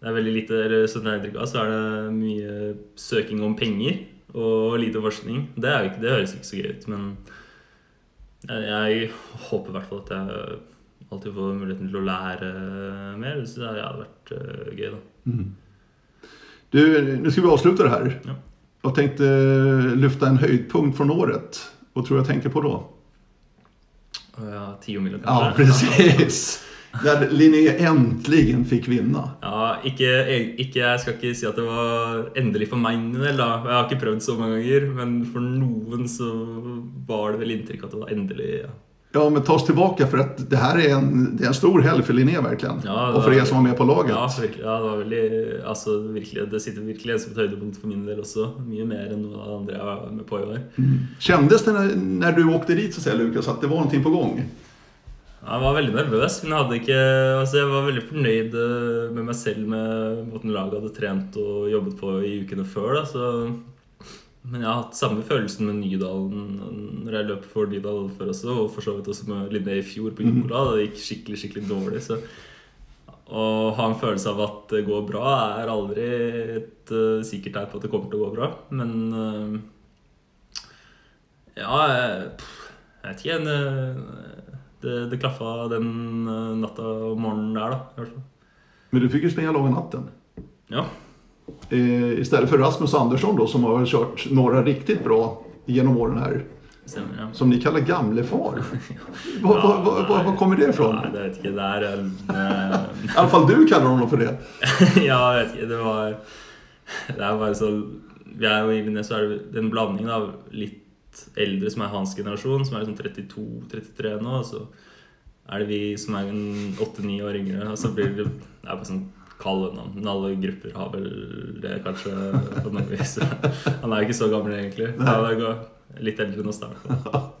Det er veldig lite, eller så er det mye søking om penger og lite forskning. Det, ikke, det høres ikke så gøy ut, men jeg, jeg håper i hvert fall at jeg alltid får muligheten til å lære mer. Så Det hadde vært eh, gøy, da. Du, nu ska vi avsluta det här. Ja. Jag tänkte lyfta en höjdpunkt från året. Vad tror jag tänker på då? Og ja, tiomila, Ja, precis. När Linné äntligen fick vinna. Ja, ikke, ikke, jeg skal ikke si at det var endelig for meg del. da. Jeg har ikke prøvd så mange ganger, men for noen så var det vel inntrykk at det var endelig. Ja. Ja, men ta oss tillbaka för att det här är en, det är en stor helg för Linné verkligen. Ja, och för er som var med på laget. Ja, virkelig, ja, det var veldig altså, virkelig, Det sitter virkelig som et høydepunkt for min del også. Mye mer enn noe av det andre jeg var med på i år. Kändes det när, när du åkte dit så säga Lukas att det var någonting på gång? Ja, Jeg var veldig nervøs, men jeg, hadde ikke, altså jeg var veldig fornøyd eh, med meg selv med måten laget hadde trent og jobbet på i ukene før. Da, så, men jeg har hatt samme følelsen med Nydalen når jeg løp for Nydal før også, og for så vidt også med Linné i fjor på Jukola. Det gikk skikkelig skikkelig dårlig. så å ha en følelse av at det går bra, er aldri et uh, sikkert tegn på at det kommer til å gå bra. Men uh, ja, jeg, vet ikke. Eh, det, det klaffa den natta og morgenen der, da. Men du fikk jo springa långa natten. Ja. Eh, istället för Rasmus Andersson då som har kört några riktigt bra genom åren här. Stemmer, ja. Som ni kallar gamlefar. far. vad- var, var, var, kommer det ifrån? Ja, det vet ikke. Det er en eh, I alla fall du kallar honom för det. Ja, jeg vet ikke. Det var Det er bare så Vi er jo i Linné, så er det en blanding av litt eldre som er hans generasjon, som er liksom 32-33 nå, og så er det vi som er 8-9 år yngre. Og så blir det Det er bare sånn kallenavn. Men alle grupper har vel det, kanskje, på noen vis. Han er jo ikke så gammel, egentlig. Han litt eldre enn oss,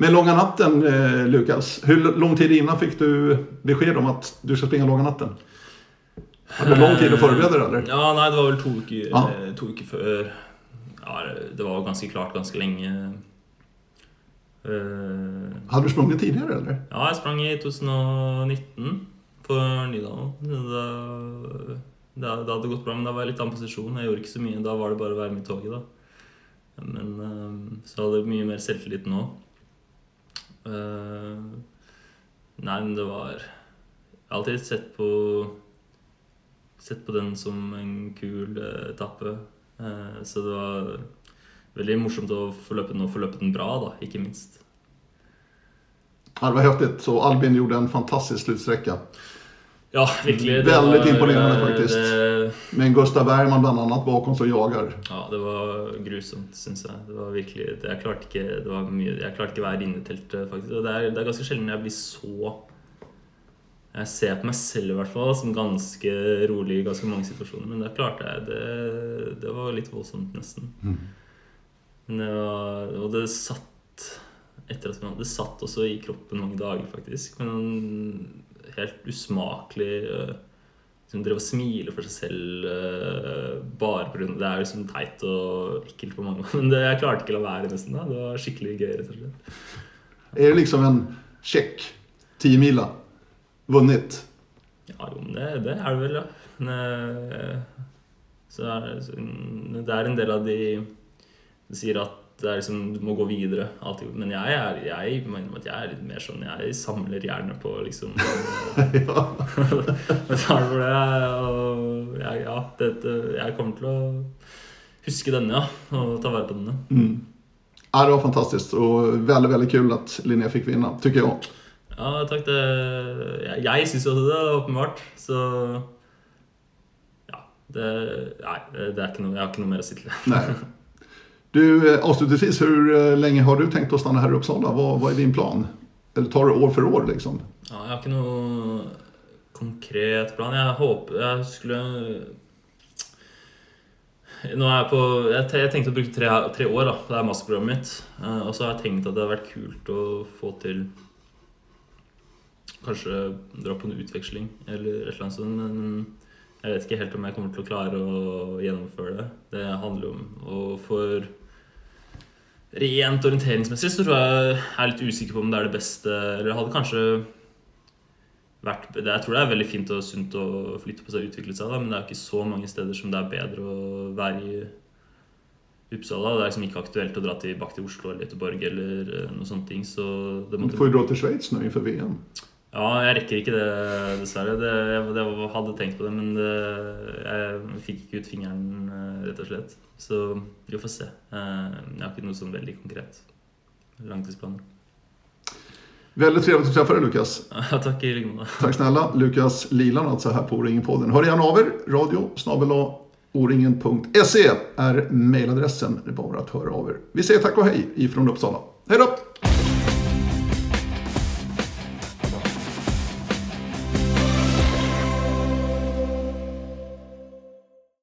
Med långa natten eh, Lukas, Hvor lang tid innan fikk du besked om at du skal springe långa natten? Hadde du lang tid å forberede deg? eller? Ja, nei, det var vel to uker, Ja. eh, to uker før. Ja, det var ganske klart ganske lenge. Uh, Hade du sprunget tidligere, eller? Ja, jeg sprang i 2019 på Nydalen. Det, det, det, hadde gått bra, men da var jeg litt annen posisjon. Jeg gjorde ikke så mye. Da var det bare å være med i toget, da. Men eh, så hadde jeg mye mer selvtillit nå. Eh, nei, men det var Jeg har alltid sett på Sett på den som en kul eh, etappe. Så det var veldig morsomt å få løpe den og få løpe den bra, da, ikke minst. Ja, det var häftigt. Så Albin gjorde en fantastisk slutsträcka. Ja, virkelig. Väldigt imponerende, faktisk. Det, Med Gustav Bergman bland annat bakom som jagar. ja, det var grusomt, syns jeg. Det var virkelig, det, jeg, klarte ikke, det var mye, jeg klarte ikke å være inne i teltet, faktisk. Og det er, det er ganske sjelden jeg blir så Jeg ser på meg selv i hvert fall som ganske rolig i ganske mange situasjoner, men det klarte jeg. Det, det var litt voldsomt, nesten. Men det var, og det satt etter at man, Det satt også i kroppen mange dager, faktisk. Men helt usmakelig øh, Som drev og smiler for seg selv øh, bare pga. Det er liksom teit og ekkelt på mange måter. Men det, jeg klarte ikke å la være, nesten. da Det var skikkelig gøy, rett og slett. Er det liksom en sjekk 10 vunnet? Vunnit? Ja, jo, men det, det er det vel, ja. Men, øh, så er så, det er en del av de som sier at det er liksom, du må gå videre. Alltid. Men jeg er, jeg jeg er litt mer sånn Jeg samler gjerne på liksom ja. Betaler for det. Og jeg, ja, dette, jeg kommer til å huske denne, ja. Og ta vare på denne. Mm. Ja, det var fantastisk og veldig väldigt kul at Linnea fikk vinne, tycker jag. Ja, takk. Det, jeg jeg syns jo det, åpenbart. Så ja. Det, nei, det er ikke noe, jeg har ikke noe mer å si til det. Du, eh, avslutningsvis, hur eh, länge har du tänkt att stanna här i Uppsala? Vad, vad är din plan? Eller tar det år för år liksom? Ja, jeg har ikke noe konkret plan. Jeg håper Jeg skulle Nå er jeg på Jeg, te- jeg tenkte å bruke tre, tre år, da. Det er masterprogrammet mitt. Eh, og så har jeg tenkt at det hadde vært kult å få til Kanskje dra på en utveksling eller et eller annet. Men Jeg vet ikke helt om jeg kommer til å klare å gjennomføre det. Det handler om Og for rent orienteringsmessig så tror jeg jeg er litt usikker på om det er det beste Eller hadde kanskje vært Jeg tror det er veldig fint og sunt å flytte på seg og utvikle seg, da, men det er ikke så mange steder som det er bedre å være i Uppsala. Det er liksom ikke aktuelt å dra tilbake til Oslo eller Göteborg eller noen noe sånne ting. Så det Du får jo dra til Schweiz nå inför VM. Ja, jeg rekker ikke det, dessverre. Det, jeg, jeg hadde tenkt på det, men det, jeg fikk ikke ut fingeren, eh, rett og slett. Så vi får se. Eh, Jeg har ikke noe sånn veldig konkret langtidsplaner. Väldigt trevligt att träffa dig Lukas. Ja, Takk i. Tack snälla. Lukas Lilan alltså här på O-ringen-podden. Hör gärna av er. Radio snabel O-ringen.se är mejladressen. Det är bara att höra av er. Vi säger tack och hej ifrån Uppsala. Hej då!